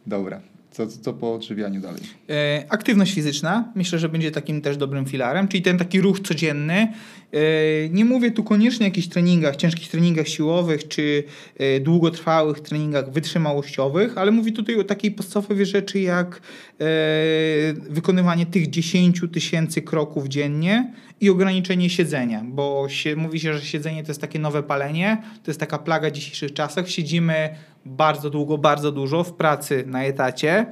Dobra. Co, co po odżywianiu dalej? E, Aktywność fizyczna myślę, że będzie takim też dobrym filarem, czyli ten taki ruch codzienny. E, Nie mówię tu koniecznie o jakichś treningach, ciężkich treningach siłowych czy e, długotrwałych treningach wytrzymałościowych, ale mówię tutaj o takiej podstawowej rzeczy jak e, wykonywanie tych 10 tysięcy kroków dziennie i ograniczenie siedzenia, bo się, mówi się, że siedzenie to jest takie nowe palenie, to jest taka plaga w dzisiejszych czasach. Siedzimy bardzo długo, bardzo dużo w pracy na etacie,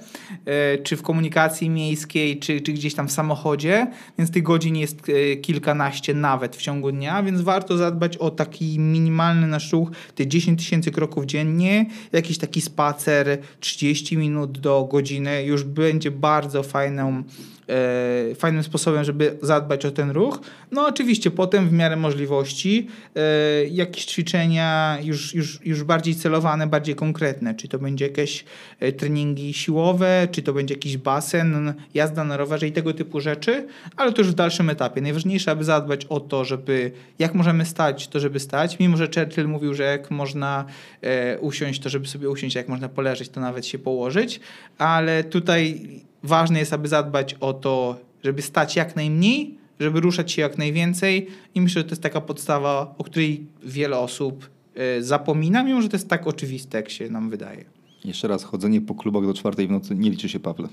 czy w komunikacji miejskiej, czy, czy gdzieś tam w samochodzie, więc tych godzin jest kilkanaście nawet w ciągu dnia, więc warto zadbać o taki minimalny nasz ruch, te 10 tysięcy kroków dziennie, jakiś taki spacer 30 minut do godziny już będzie bardzo fajną e, fajnym sposobem, żeby zadbać o ten ruch. No oczywiście potem w miarę możliwości e, jakieś ćwiczenia już, już, już bardziej celowane, bardziej konkretne, czy to będzie jakieś e, treningi siłowe, czy to będzie jakiś basen, jazda na rowerze i tego typu rzeczy, ale to już w dalszym etapie. Najważniejsze, aby zadbać o to, żeby jak możemy stać, to żeby stać, mimo że Churchill mówił, że jak można e, usiąść, to żeby sobie usiąść, jak można poleżeć, to nawet się położyć, ale tutaj ważne jest, aby zadbać o to, żeby stać jak najmniej, żeby ruszać się jak najwięcej i myślę, że to jest taka podstawa, o której wiele osób e, zapomina, mimo że to jest tak oczywiste, jak się nam wydaje. Jeszcze raz, chodzenie po klubach do czwartej w nocy nie liczy się, Pawle.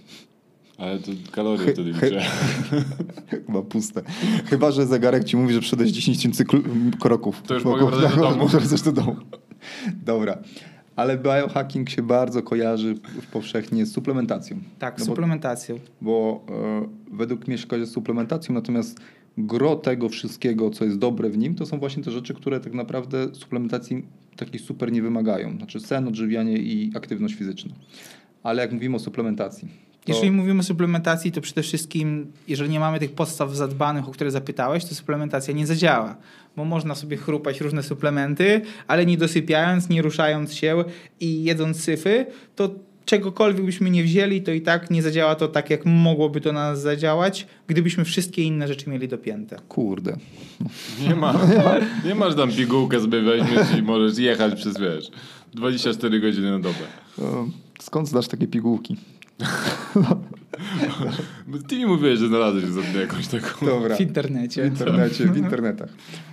Ale to kalorie wtedy liczę. Chyba puste. Chyba, że zegarek ci mówi, że przeszedłeś 10 tysięcy kroków. To już mogę wracać do domu. Może wracać do domu. Dobra. Ale biohacking się bardzo kojarzy powszechnie z suplementacją. Tak, No bo- suplementacją. Bo e, według mnie się kojarzy z suplementacją, natomiast gro tego wszystkiego, co jest dobre w nim, to są właśnie te rzeczy, które tak naprawdę suplementacji takiej super nie wymagają. Znaczy sen, odżywianie i aktywność fizyczna. Ale jak mówimy o suplementacji, to Jeżeli mówimy o suplementacji, to przede wszystkim, jeżeli nie mamy tych podstaw zadbanych, o które zapytałeś, to suplementacja nie zadziała. Bo można sobie chrupać różne suplementy, ale nie dosypiając, nie ruszając się i jedząc syfy, to czegokolwiek byśmy nie wzięli, to i tak nie zadziała to tak, jak mogłoby to na nas zadziałać, gdybyśmy wszystkie inne rzeczy mieli dopięte. kurde. Nie ma. Nie masz tam pigułkę sobie weźmiesz i możesz jechać przez, wiesz, 24 godziny na dobę. Skąd znasz takie pigułki? Ty mi mówiłeś, że znalazłeś ostatnio jakąś taką. Dobra. W internecie. W internecie, w internetach.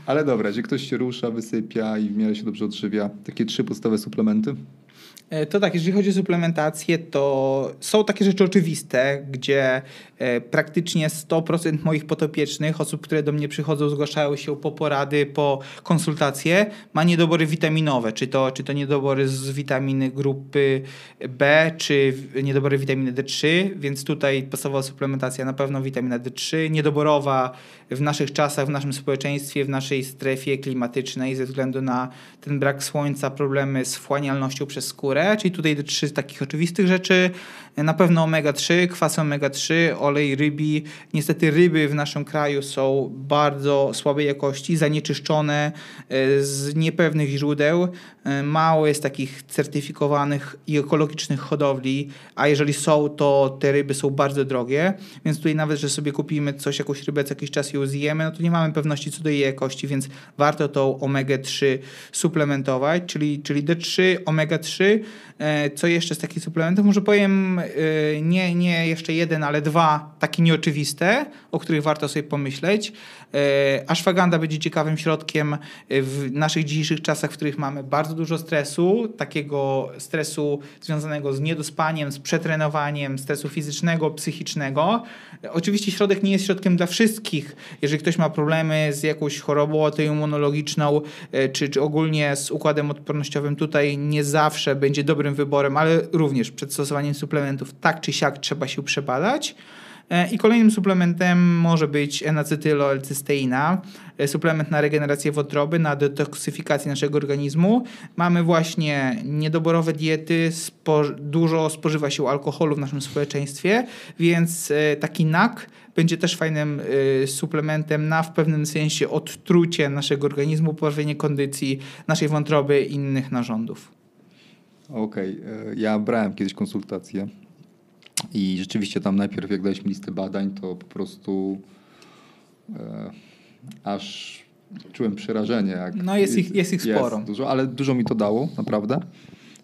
Ale dobra, gdzie ktoś się rusza, wysypia i w miarę się dobrze odżywia. Takie trzy podstawowe suplementy. E, To tak, jeżeli chodzi o suplementację, to są takie rzeczy oczywiste, gdzie e, praktycznie 100% moich potopiecznych, osób, które do mnie przychodzą, zgłaszają się po porady, po konsultacje, ma niedobory witaminowe, czy to, czy to niedobory z witaminy grupy B, czy niedobory witaminy D3, więc tutaj podstawowa suplementacja na pewno witamina D3, niedoborowa w naszych czasach, w naszym społeczeństwie, w naszej strefie klimatycznej ze względu na ten brak słońca, problemy z wchłanialnością przez skórę, czyli tutaj te trzy takich oczywistych rzeczy. Na pewno omega-3, kwas omega-3, olej rybi. Niestety ryby w naszym kraju są bardzo słabej jakości, zanieczyszczone e, z niepewnych źródeł. E, Mało jest takich certyfikowanych i ekologicznych hodowli, a jeżeli są, to te ryby są bardzo drogie, więc tutaj nawet, że sobie kupimy coś, jakąś rybę, co jakiś czas ją zjemy, no to nie mamy pewności co do jej jakości, więc warto tą omega-3 suplementować, czyli, czyli D3, omega-3. E, Co jeszcze z takich suplementów? Może powiem e, nie, nie jeszcze jeden, ale dwa takie nieoczywiste, o których warto sobie pomyśleć. E, Ashwagandha będzie ciekawym środkiem e, w naszych dzisiejszych czasach, w których mamy bardzo dużo stresu, takiego stresu związanego z niedospaniem, z przetrenowaniem, stresu fizycznego, psychicznego. E, Oczywiście środek nie jest środkiem dla wszystkich. Jeżeli ktoś ma problemy z jakąś chorobą autoimmunologiczną, czy, czy ogólnie z układem odpornościowym, tutaj nie zawsze będzie dobrym wyborem, ale również przed stosowaniem suplementów tak czy siak trzeba się przebadać. E, I kolejnym suplementem może być enacetyloelcysteina, e, suplement na regenerację wątroby, na detoksyfikację naszego organizmu. Mamy właśnie niedoborowe diety, spo, dużo spożywa się alkoholu w naszym społeczeństwie, więc e, taki NAK będzie też fajnym suplementem na w pewnym sensie odtrucie naszego organizmu, poprawienie kondycji naszej wątroby i innych narządów. Okej, e, ja brałem kiedyś konsultację i rzeczywiście tam najpierw jak dałeś mi listę badań, to po prostu e, aż czułem przerażenie. Jak No, jest ich- jest ich sporo. Dużo, ale dużo mi to dało, naprawdę.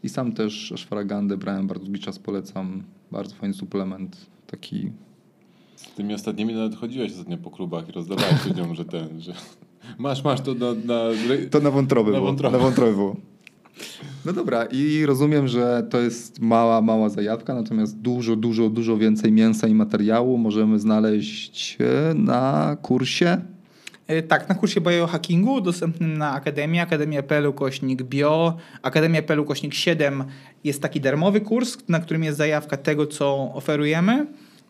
I sam też ashwaragandę brałem bardzo długi czas, polecam. Bardzo fajny suplement, taki... Z tymi ostatnimi nawet chodziłeś ostatnio po klubach i rozdawałeś ludziom, że ten, że masz, masz to na... na... To na wątrobę Na było. Na wątrobę było. No dobra, i rozumiem, że to jest mała, mała zajawka, natomiast dużo, dużo, dużo więcej mięsa i materiału możemy znaleźć e, na kursie. E, Tak, na kursie biohackingu dostępnym na Akademii, akademia.pl kośnik bio, akademia.pl kośnik 7 jest taki darmowy kurs, na którym jest zajawka tego, co oferujemy.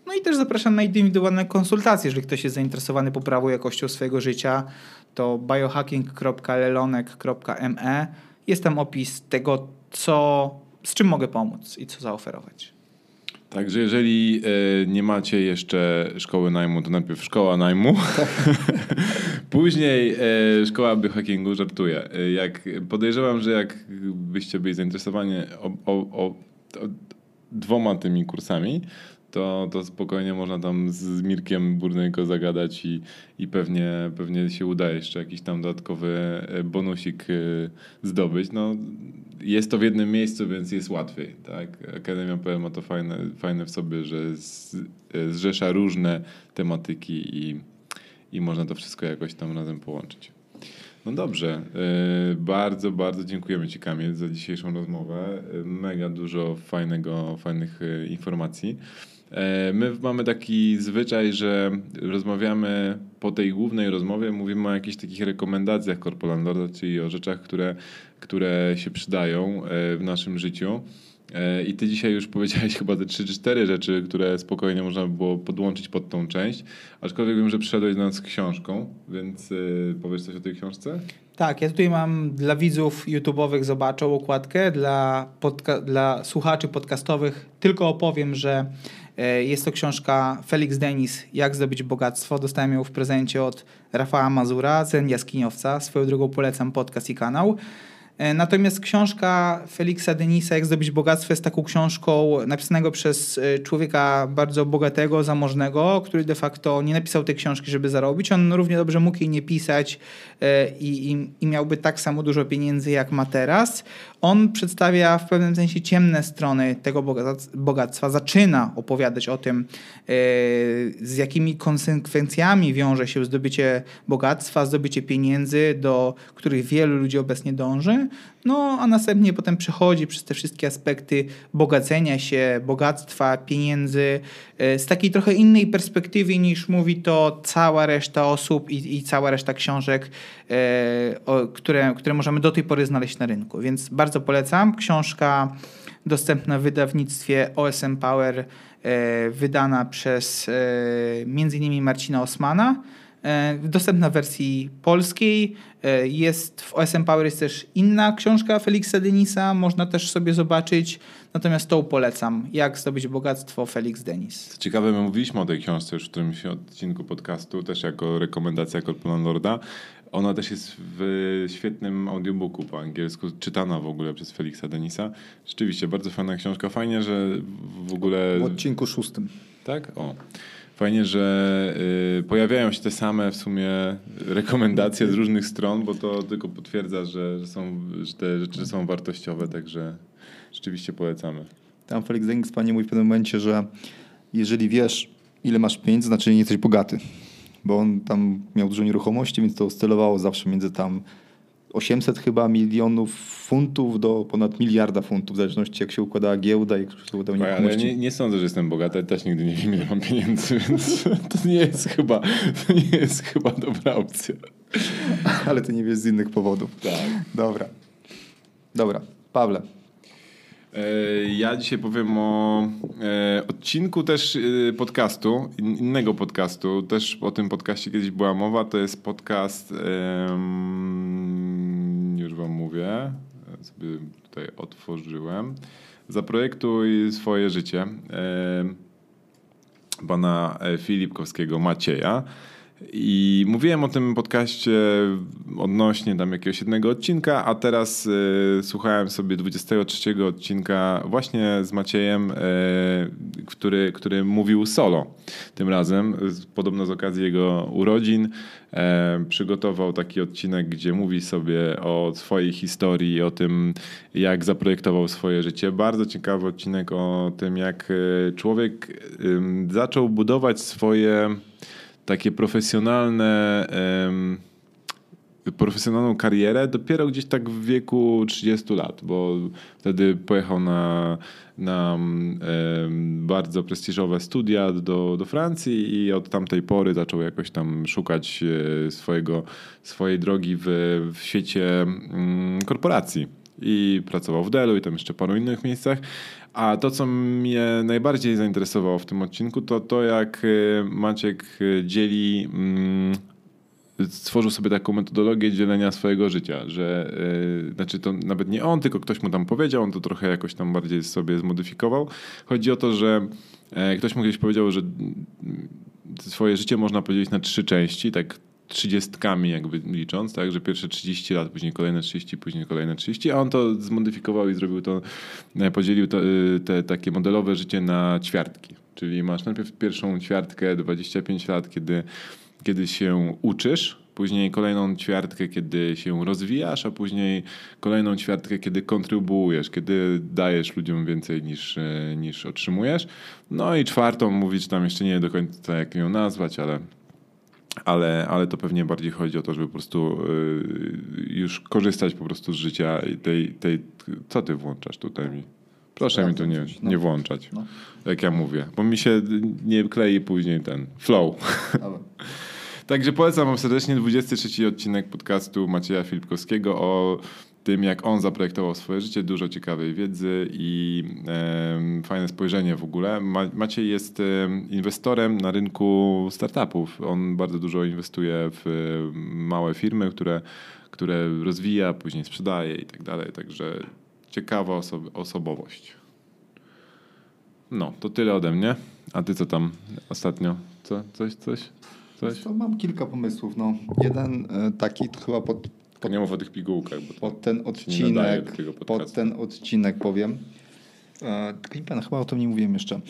No i też zapraszam na indywidualne konsultacje. Jeżeli ktoś jest zainteresowany poprawą jakością swojego życia, to biohacking.lelonek.me jest tam opis tego, co, z czym mogę pomóc i co zaoferować. Także jeżeli e, nie macie jeszcze szkoły najmu, to najpierw szkoła najmu. Później e, szkoła biohackingu, żartuję. E, jak, podejrzewam, że jak byście byli zainteresowani o, o, o, dwoma tymi kursami, to, to spokojnie można tam z Mirkiem Burnejko zagadać i, i pewnie, pewnie się uda jeszcze jakiś tam dodatkowy bonusik zdobyć. No, jest to w jednym miejscu, więc jest łatwiej. Tak? Akademia PL ma to fajne, fajne w sobie, że z, zrzesza różne tematyki i, i można to wszystko jakoś tam razem połączyć. No dobrze, bardzo, bardzo dziękujemy Ci Kamil za dzisiejszą rozmowę. Mega dużo fajnego, fajnych informacji. My mamy taki zwyczaj, że rozmawiamy po tej głównej rozmowie, mówimy o jakichś takich rekomendacjach Corpolandorda, czyli o rzeczach, które które się przydają e, w naszym życiu. E, I ty dzisiaj już powiedziałeś chyba te 3 czy 4 rzeczy, które spokojnie można by było podłączyć pod tą część. Aczkolwiek wiem, że przyszedłeś do nas z książką, więc e, powiesz coś o tej książce? Tak, ja tutaj mam dla widzów YouTube'owych zobaczą okładkę, dla, podca- dla słuchaczy podcastowych tylko opowiem, że jest to książka Felix Denis, Jak zdobyć bogactwo. Dostałem ją w prezencie od Rafała Mazura, Zen Jaskiniowca. Swoją drogą polecam podcast i kanał. E, natomiast książka Feliksa Denisa, Jak zdobyć bogactwo, jest taką książką napisanego przez e, człowieka bardzo bogatego, zamożnego, który de facto nie napisał tej książki, żeby zarobić. On równie dobrze mógł jej nie pisać e, i, i, i miałby tak samo dużo pieniędzy, jak ma teraz. On przedstawia w pewnym sensie ciemne strony tego bogactwa. Zaczyna opowiadać o tym, z jakimi konsekwencjami wiąże się zdobycie bogactwa, zdobycie pieniędzy, do których wielu ludzi obecnie dąży. No, a następnie potem przechodzi przez te wszystkie aspekty bogacenia się, bogactwa, pieniędzy e, z takiej trochę innej perspektywy niż mówi to cała reszta osób i, i cała reszta książek, e, które, które możemy do tej pory znaleźć na rynku. Więc bardzo polecam. Książka dostępna w wydawnictwie OSM Power, e, wydana przez e, m.in. Marcina Osmana. E, dostępna w wersji polskiej. E, jest w OSM Power jest też inna książka Felixa Denisa, można też sobie zobaczyć. Natomiast tą polecam. Jak zdobyć bogactwo Felix Denis. Ciekawe, my mówiliśmy o tej książce już w którymś odcinku podcastu, też jako rekomendacja Corporal Lorda. Ona też jest w świetnym audiobooku po angielsku, czytana w ogóle przez Felixa Denisa. Rzeczywiście, bardzo fajna książka. Fajnie, że w ogóle... W odcinku szóstym. Tak? O. Fajnie, że y, pojawiają się te same w sumie rekomendacje z różnych stron, bo to tylko potwierdza, że, że, są, że te rzeczy są wartościowe, także rzeczywiście polecamy. Tam Felix Dengis panie mówi w pewnym momencie, że jeżeli wiesz, ile masz pieniędzy, znaczy nie jesteś bogaty. Bo on tam miał dużo nieruchomości, więc to oscylowało zawsze między tam 800 chyba milionów funtów do ponad miliarda funtów, w zależności jak się układała giełda i się układała nieruchomości. Ale nie, nie sądzę, że jestem bogaty, też nigdy nie wiem, ile mam pieniędzy, więc to nie jest chyba, to nie jest chyba dobra opcja. Ale ty nie wiesz z innych powodów. Tak. Dobra. Dobra. Pawle, ja dzisiaj powiem o e, odcinku też e, podcastu, innego podcastu. Też o tym podcaście kiedyś była mowa. To jest podcast, już wam mówię, sobie tutaj otworzyłem. Zaprojektuj swoje życie pana Filipkowskiego Macieja. I mówiłem o tym podcaście odnośnie tam jakiegoś jednego odcinka, a teraz y, słuchałem sobie 23 odcinka właśnie z Maciejem, y, który, który mówił solo tym razem, podobno z okazji jego urodzin. Y, przygotował taki odcinek, gdzie mówi sobie o swojej historii, o tym, jak zaprojektował swoje życie. Bardzo ciekawy odcinek o tym, jak człowiek zaczął budować swoje takie profesjonalne, um, profesjonalną karierę dopiero gdzieś tak w wieku 30 lat, bo wtedy pojechał na, na um, bardzo prestiżowe studia do, do Francji i od tamtej pory zaczął jakoś tam szukać e, swojego, swojej drogi w, w świecie um, korporacji. I pracował w Delu i tam jeszcze paru innych miejscach, A to, co mnie najbardziej zainteresowało w tym odcinku, to to, jak y, Maciek y, dzieli, mm, stworzył sobie taką metodologię dzielenia swojego życia, że y, znaczy to nawet nie on, tylko ktoś mu tam powiedział, on to trochę jakoś tam bardziej sobie zmodyfikował. Chodzi o to, że e, ktoś mu kiedyś powiedział, że mm, swoje życie można podzielić na trzy części, tak trzydziestkami jakby licząc, tak, że pierwsze 30 lat, później kolejne 30, później kolejne 30, a on to zmodyfikował i zrobił to, e, podzielił to, y, te takie modelowe życie na ćwiartki. Czyli masz najpierw pierwszą ćwiartkę 25 lat, kiedy, kiedy się uczysz, później kolejną ćwiartkę, kiedy się rozwijasz, a później kolejną ćwiartkę, kiedy kontrybuujesz, kiedy dajesz ludziom więcej niż, e, niż otrzymujesz. No i czwartą mówisz, tam jeszcze nie do końca jak ją nazwać, ale ale, ale to pewnie bardziej chodzi o to, żeby po prostu y, już korzystać po prostu z życia i tej, tej... Co ty włączasz tutaj mi? Proszę mi tu nie, coś, no. nie włączać, No. jak ja mówię, bo mi się nie klei później ten flow. Ale Także polecam wam serdecznie 23 odcinek podcastu Macieja Filipkowskiego o tym, jak on zaprojektował swoje życie, dużo ciekawej wiedzy i em, fajne spojrzenie w ogóle. Ma, Maciej jest em, inwestorem na rynku startupów. On bardzo dużo inwestuje w małe firmy, które, które rozwija, później sprzedaje i tak dalej. Także ciekawa oso- osobowość. No, to tyle ode mnie. A ty co tam ostatnio? Co? Coś, coś? Coś? to mam kilka pomysłów. No. Jeden e, taki chyba pod, nie mów o tych pigułkach, pod ten odcinek, pod ten odcinek powiem. E, pamiętam, chyba o tym nie mówiłem jeszcze.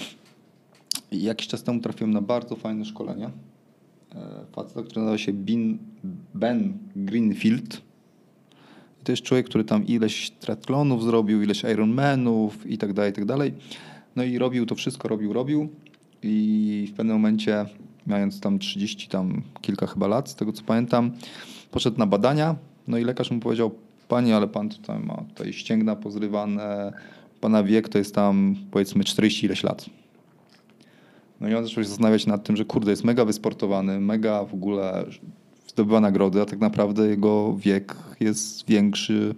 Jakiś czas temu trafiłem na bardzo fajne szkolenie. E, Faceta, który nazywa się Bin, Ben Greenfield. To jest człowiek, który tam ileś triathlonów zrobił, ileś Ironmanów i tak dalej, i tak dalej. No i robił to wszystko, robił, robił. I w pewnym momencie, mając tam 30 tam kilka chyba lat, z tego co pamiętam, poszedł na badania. No i lekarz mu powiedział, panie, ale pan tutaj ma tutaj ścięgna pozrywane, pana wiek to jest tam powiedzmy 40 ileś lat. No i on zaczął się zastanawiać nad tym, że kurde, jest mega wysportowany, mega w ogóle zdobywa nagrody, a tak naprawdę jego wiek jest większy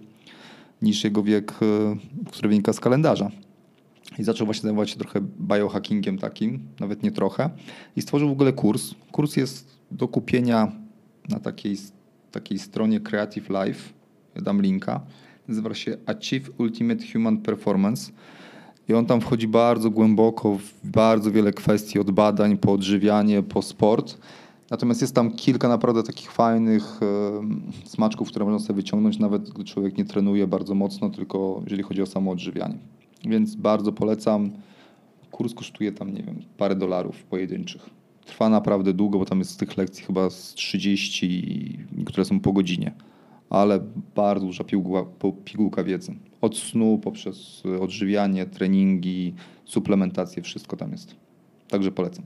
niż jego wiek, e, który wynika z kalendarza. I zaczął właśnie zajmować się trochę biohackingiem takim, nawet nie trochę. I stworzył w ogóle kurs. Kurs jest do kupienia na takiej, takiej stronie Creative Life. Ja dam linka. Nazywa się Achieve Ultimate Human Performance. I on tam wchodzi bardzo głęboko w bardzo wiele kwestii, od badań po odżywianie, po sport. Natomiast jest tam kilka naprawdę takich fajnych e, smaczków, które można sobie wyciągnąć, nawet gdy człowiek nie trenuje bardzo mocno, tylko jeżeli chodzi o samo odżywianie. Więc bardzo polecam. Kurs kosztuje tam, nie wiem, parę dolarów pojedynczych. Trwa naprawdę długo, bo tam jest z tych lekcji chyba z 30, i niektóre są po godzinie. Ale bardzo duża pigułka, pigułka wiedzy. Od snu, poprzez odżywianie, treningi, suplementację, wszystko tam jest. Także polecam.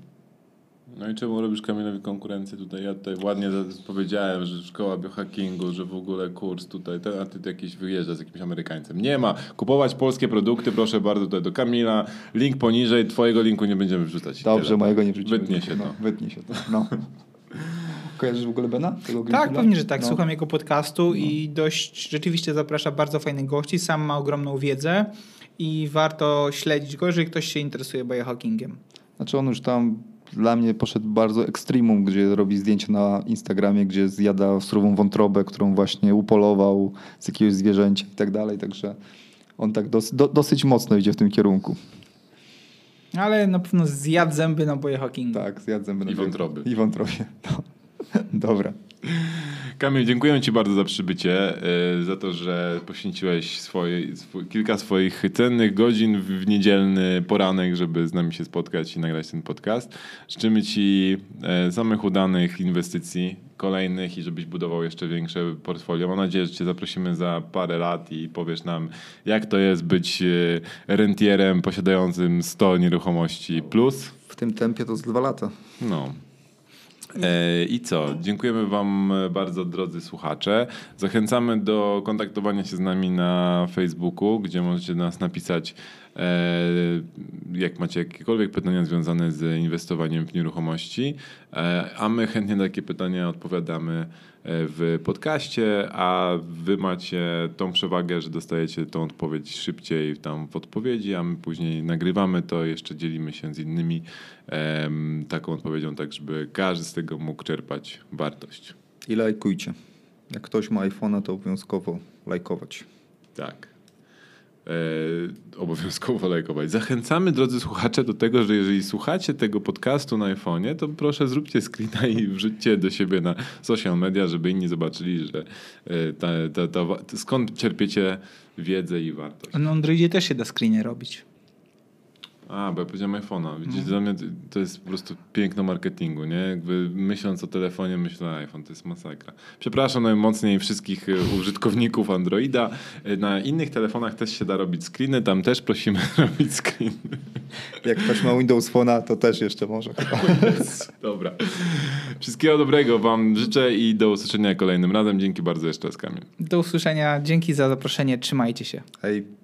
No i czemu robisz Kamilowi konkurencję tutaj? Ja tutaj ładnie powiedziałem, że szkoła biohackingu, że w ogóle kurs tutaj, ten, a ty tu jakiś wyjeżdża z jakimś Amerykańcem. Nie ma. Kupować polskie produkty, proszę bardzo, tutaj do Kamila. Link poniżej, twojego linku nie będziemy wrzucać. Dobrze, Tyle. mojego nie wrzucimy. Wytnie się no, to. Wytnie się to, no. Kojarzysz w ogóle Bena? Tego Tak, pewnie, że tak. No. Słucham jego podcastu i dość rzeczywiście zaprasza bardzo fajnych gości. Sam ma ogromną wiedzę i warto śledzić go, jeżeli ktoś się interesuje biohackingiem. Znaczy on już tam dla mnie poszedł bardzo ekstremum, gdzie robi zdjęcia na Instagramie, gdzie zjada surową wątrobę, którą właśnie upolował z jakiegoś zwierzęcia i tak dalej. Także on tak dos, do, dosyć mocno idzie w tym kierunku. Ale na pewno zjadł zęby na biohackingu. Tak, zjadł zęby. I wątroby. I wątrobie. No. Dobra. Kamil, dziękuję Ci bardzo za przybycie, y, za to, że poświęciłeś swoje, swój, kilka swoich cennych godzin w, w niedzielny poranek, żeby z nami się spotkać i nagrać ten podcast. Życzymy Ci e, samych udanych inwestycji, kolejnych i żebyś budował jeszcze większe portfolio. Mam nadzieję, że Cię zaprosimy za parę lat i powiesz nam, jak to jest być e, rentierem posiadającym 100 nieruchomości plus. W tym tempie to z dwa lata. No. E, I co? Dziękujemy Wam bardzo, drodzy słuchacze. Zachęcamy do kontaktowania się z nami na Facebooku, gdzie możecie do nas napisać E, jak macie jakiekolwiek pytania związane z inwestowaniem w nieruchomości, e, a my chętnie na takie pytania odpowiadamy e, w podcaście, a wy macie tą przewagę, że dostajecie tą odpowiedź szybciej tam w odpowiedzi, a my później nagrywamy to, jeszcze dzielimy się z innymi taką odpowiedzią, tak żeby każdy z tego mógł czerpać wartość. I lajkujcie. Jak ktoś ma iPhone'a, to obowiązkowo lajkować. Tak. E, obowiązkowo lajkować. Zachęcamy, drodzy słuchacze, do tego, że jeżeli słuchacie tego podcastu na iPhone'ie, to proszę zróbcie screena i wrzućcie do siebie na social media, żeby inni zobaczyli, że e, ta, ta, ta, skąd czerpiecie wiedzę i wartość. Na Androidzie też się da screenie robić. A, bo ja powiedziałem iPhone'a. Widzicie, dla mnie to jest po prostu piękno marketingu, nie? Jakby myśląc o telefonie, myślę iPhone, to jest masakra. Przepraszam najmocniej wszystkich e, użytkowników Androida. E, Na innych telefonach też się da robić screeny, tam też prosimy robić screeny. Jak ktoś ma Windows Phone'a, to też jeszcze może. Dobra. Wszystkiego dobrego wam życzę i do usłyszenia kolejnym razem. Dzięki bardzo jeszcze raz, Kamil. Do usłyszenia. Dzięki za zaproszenie. Trzymajcie się. Hej.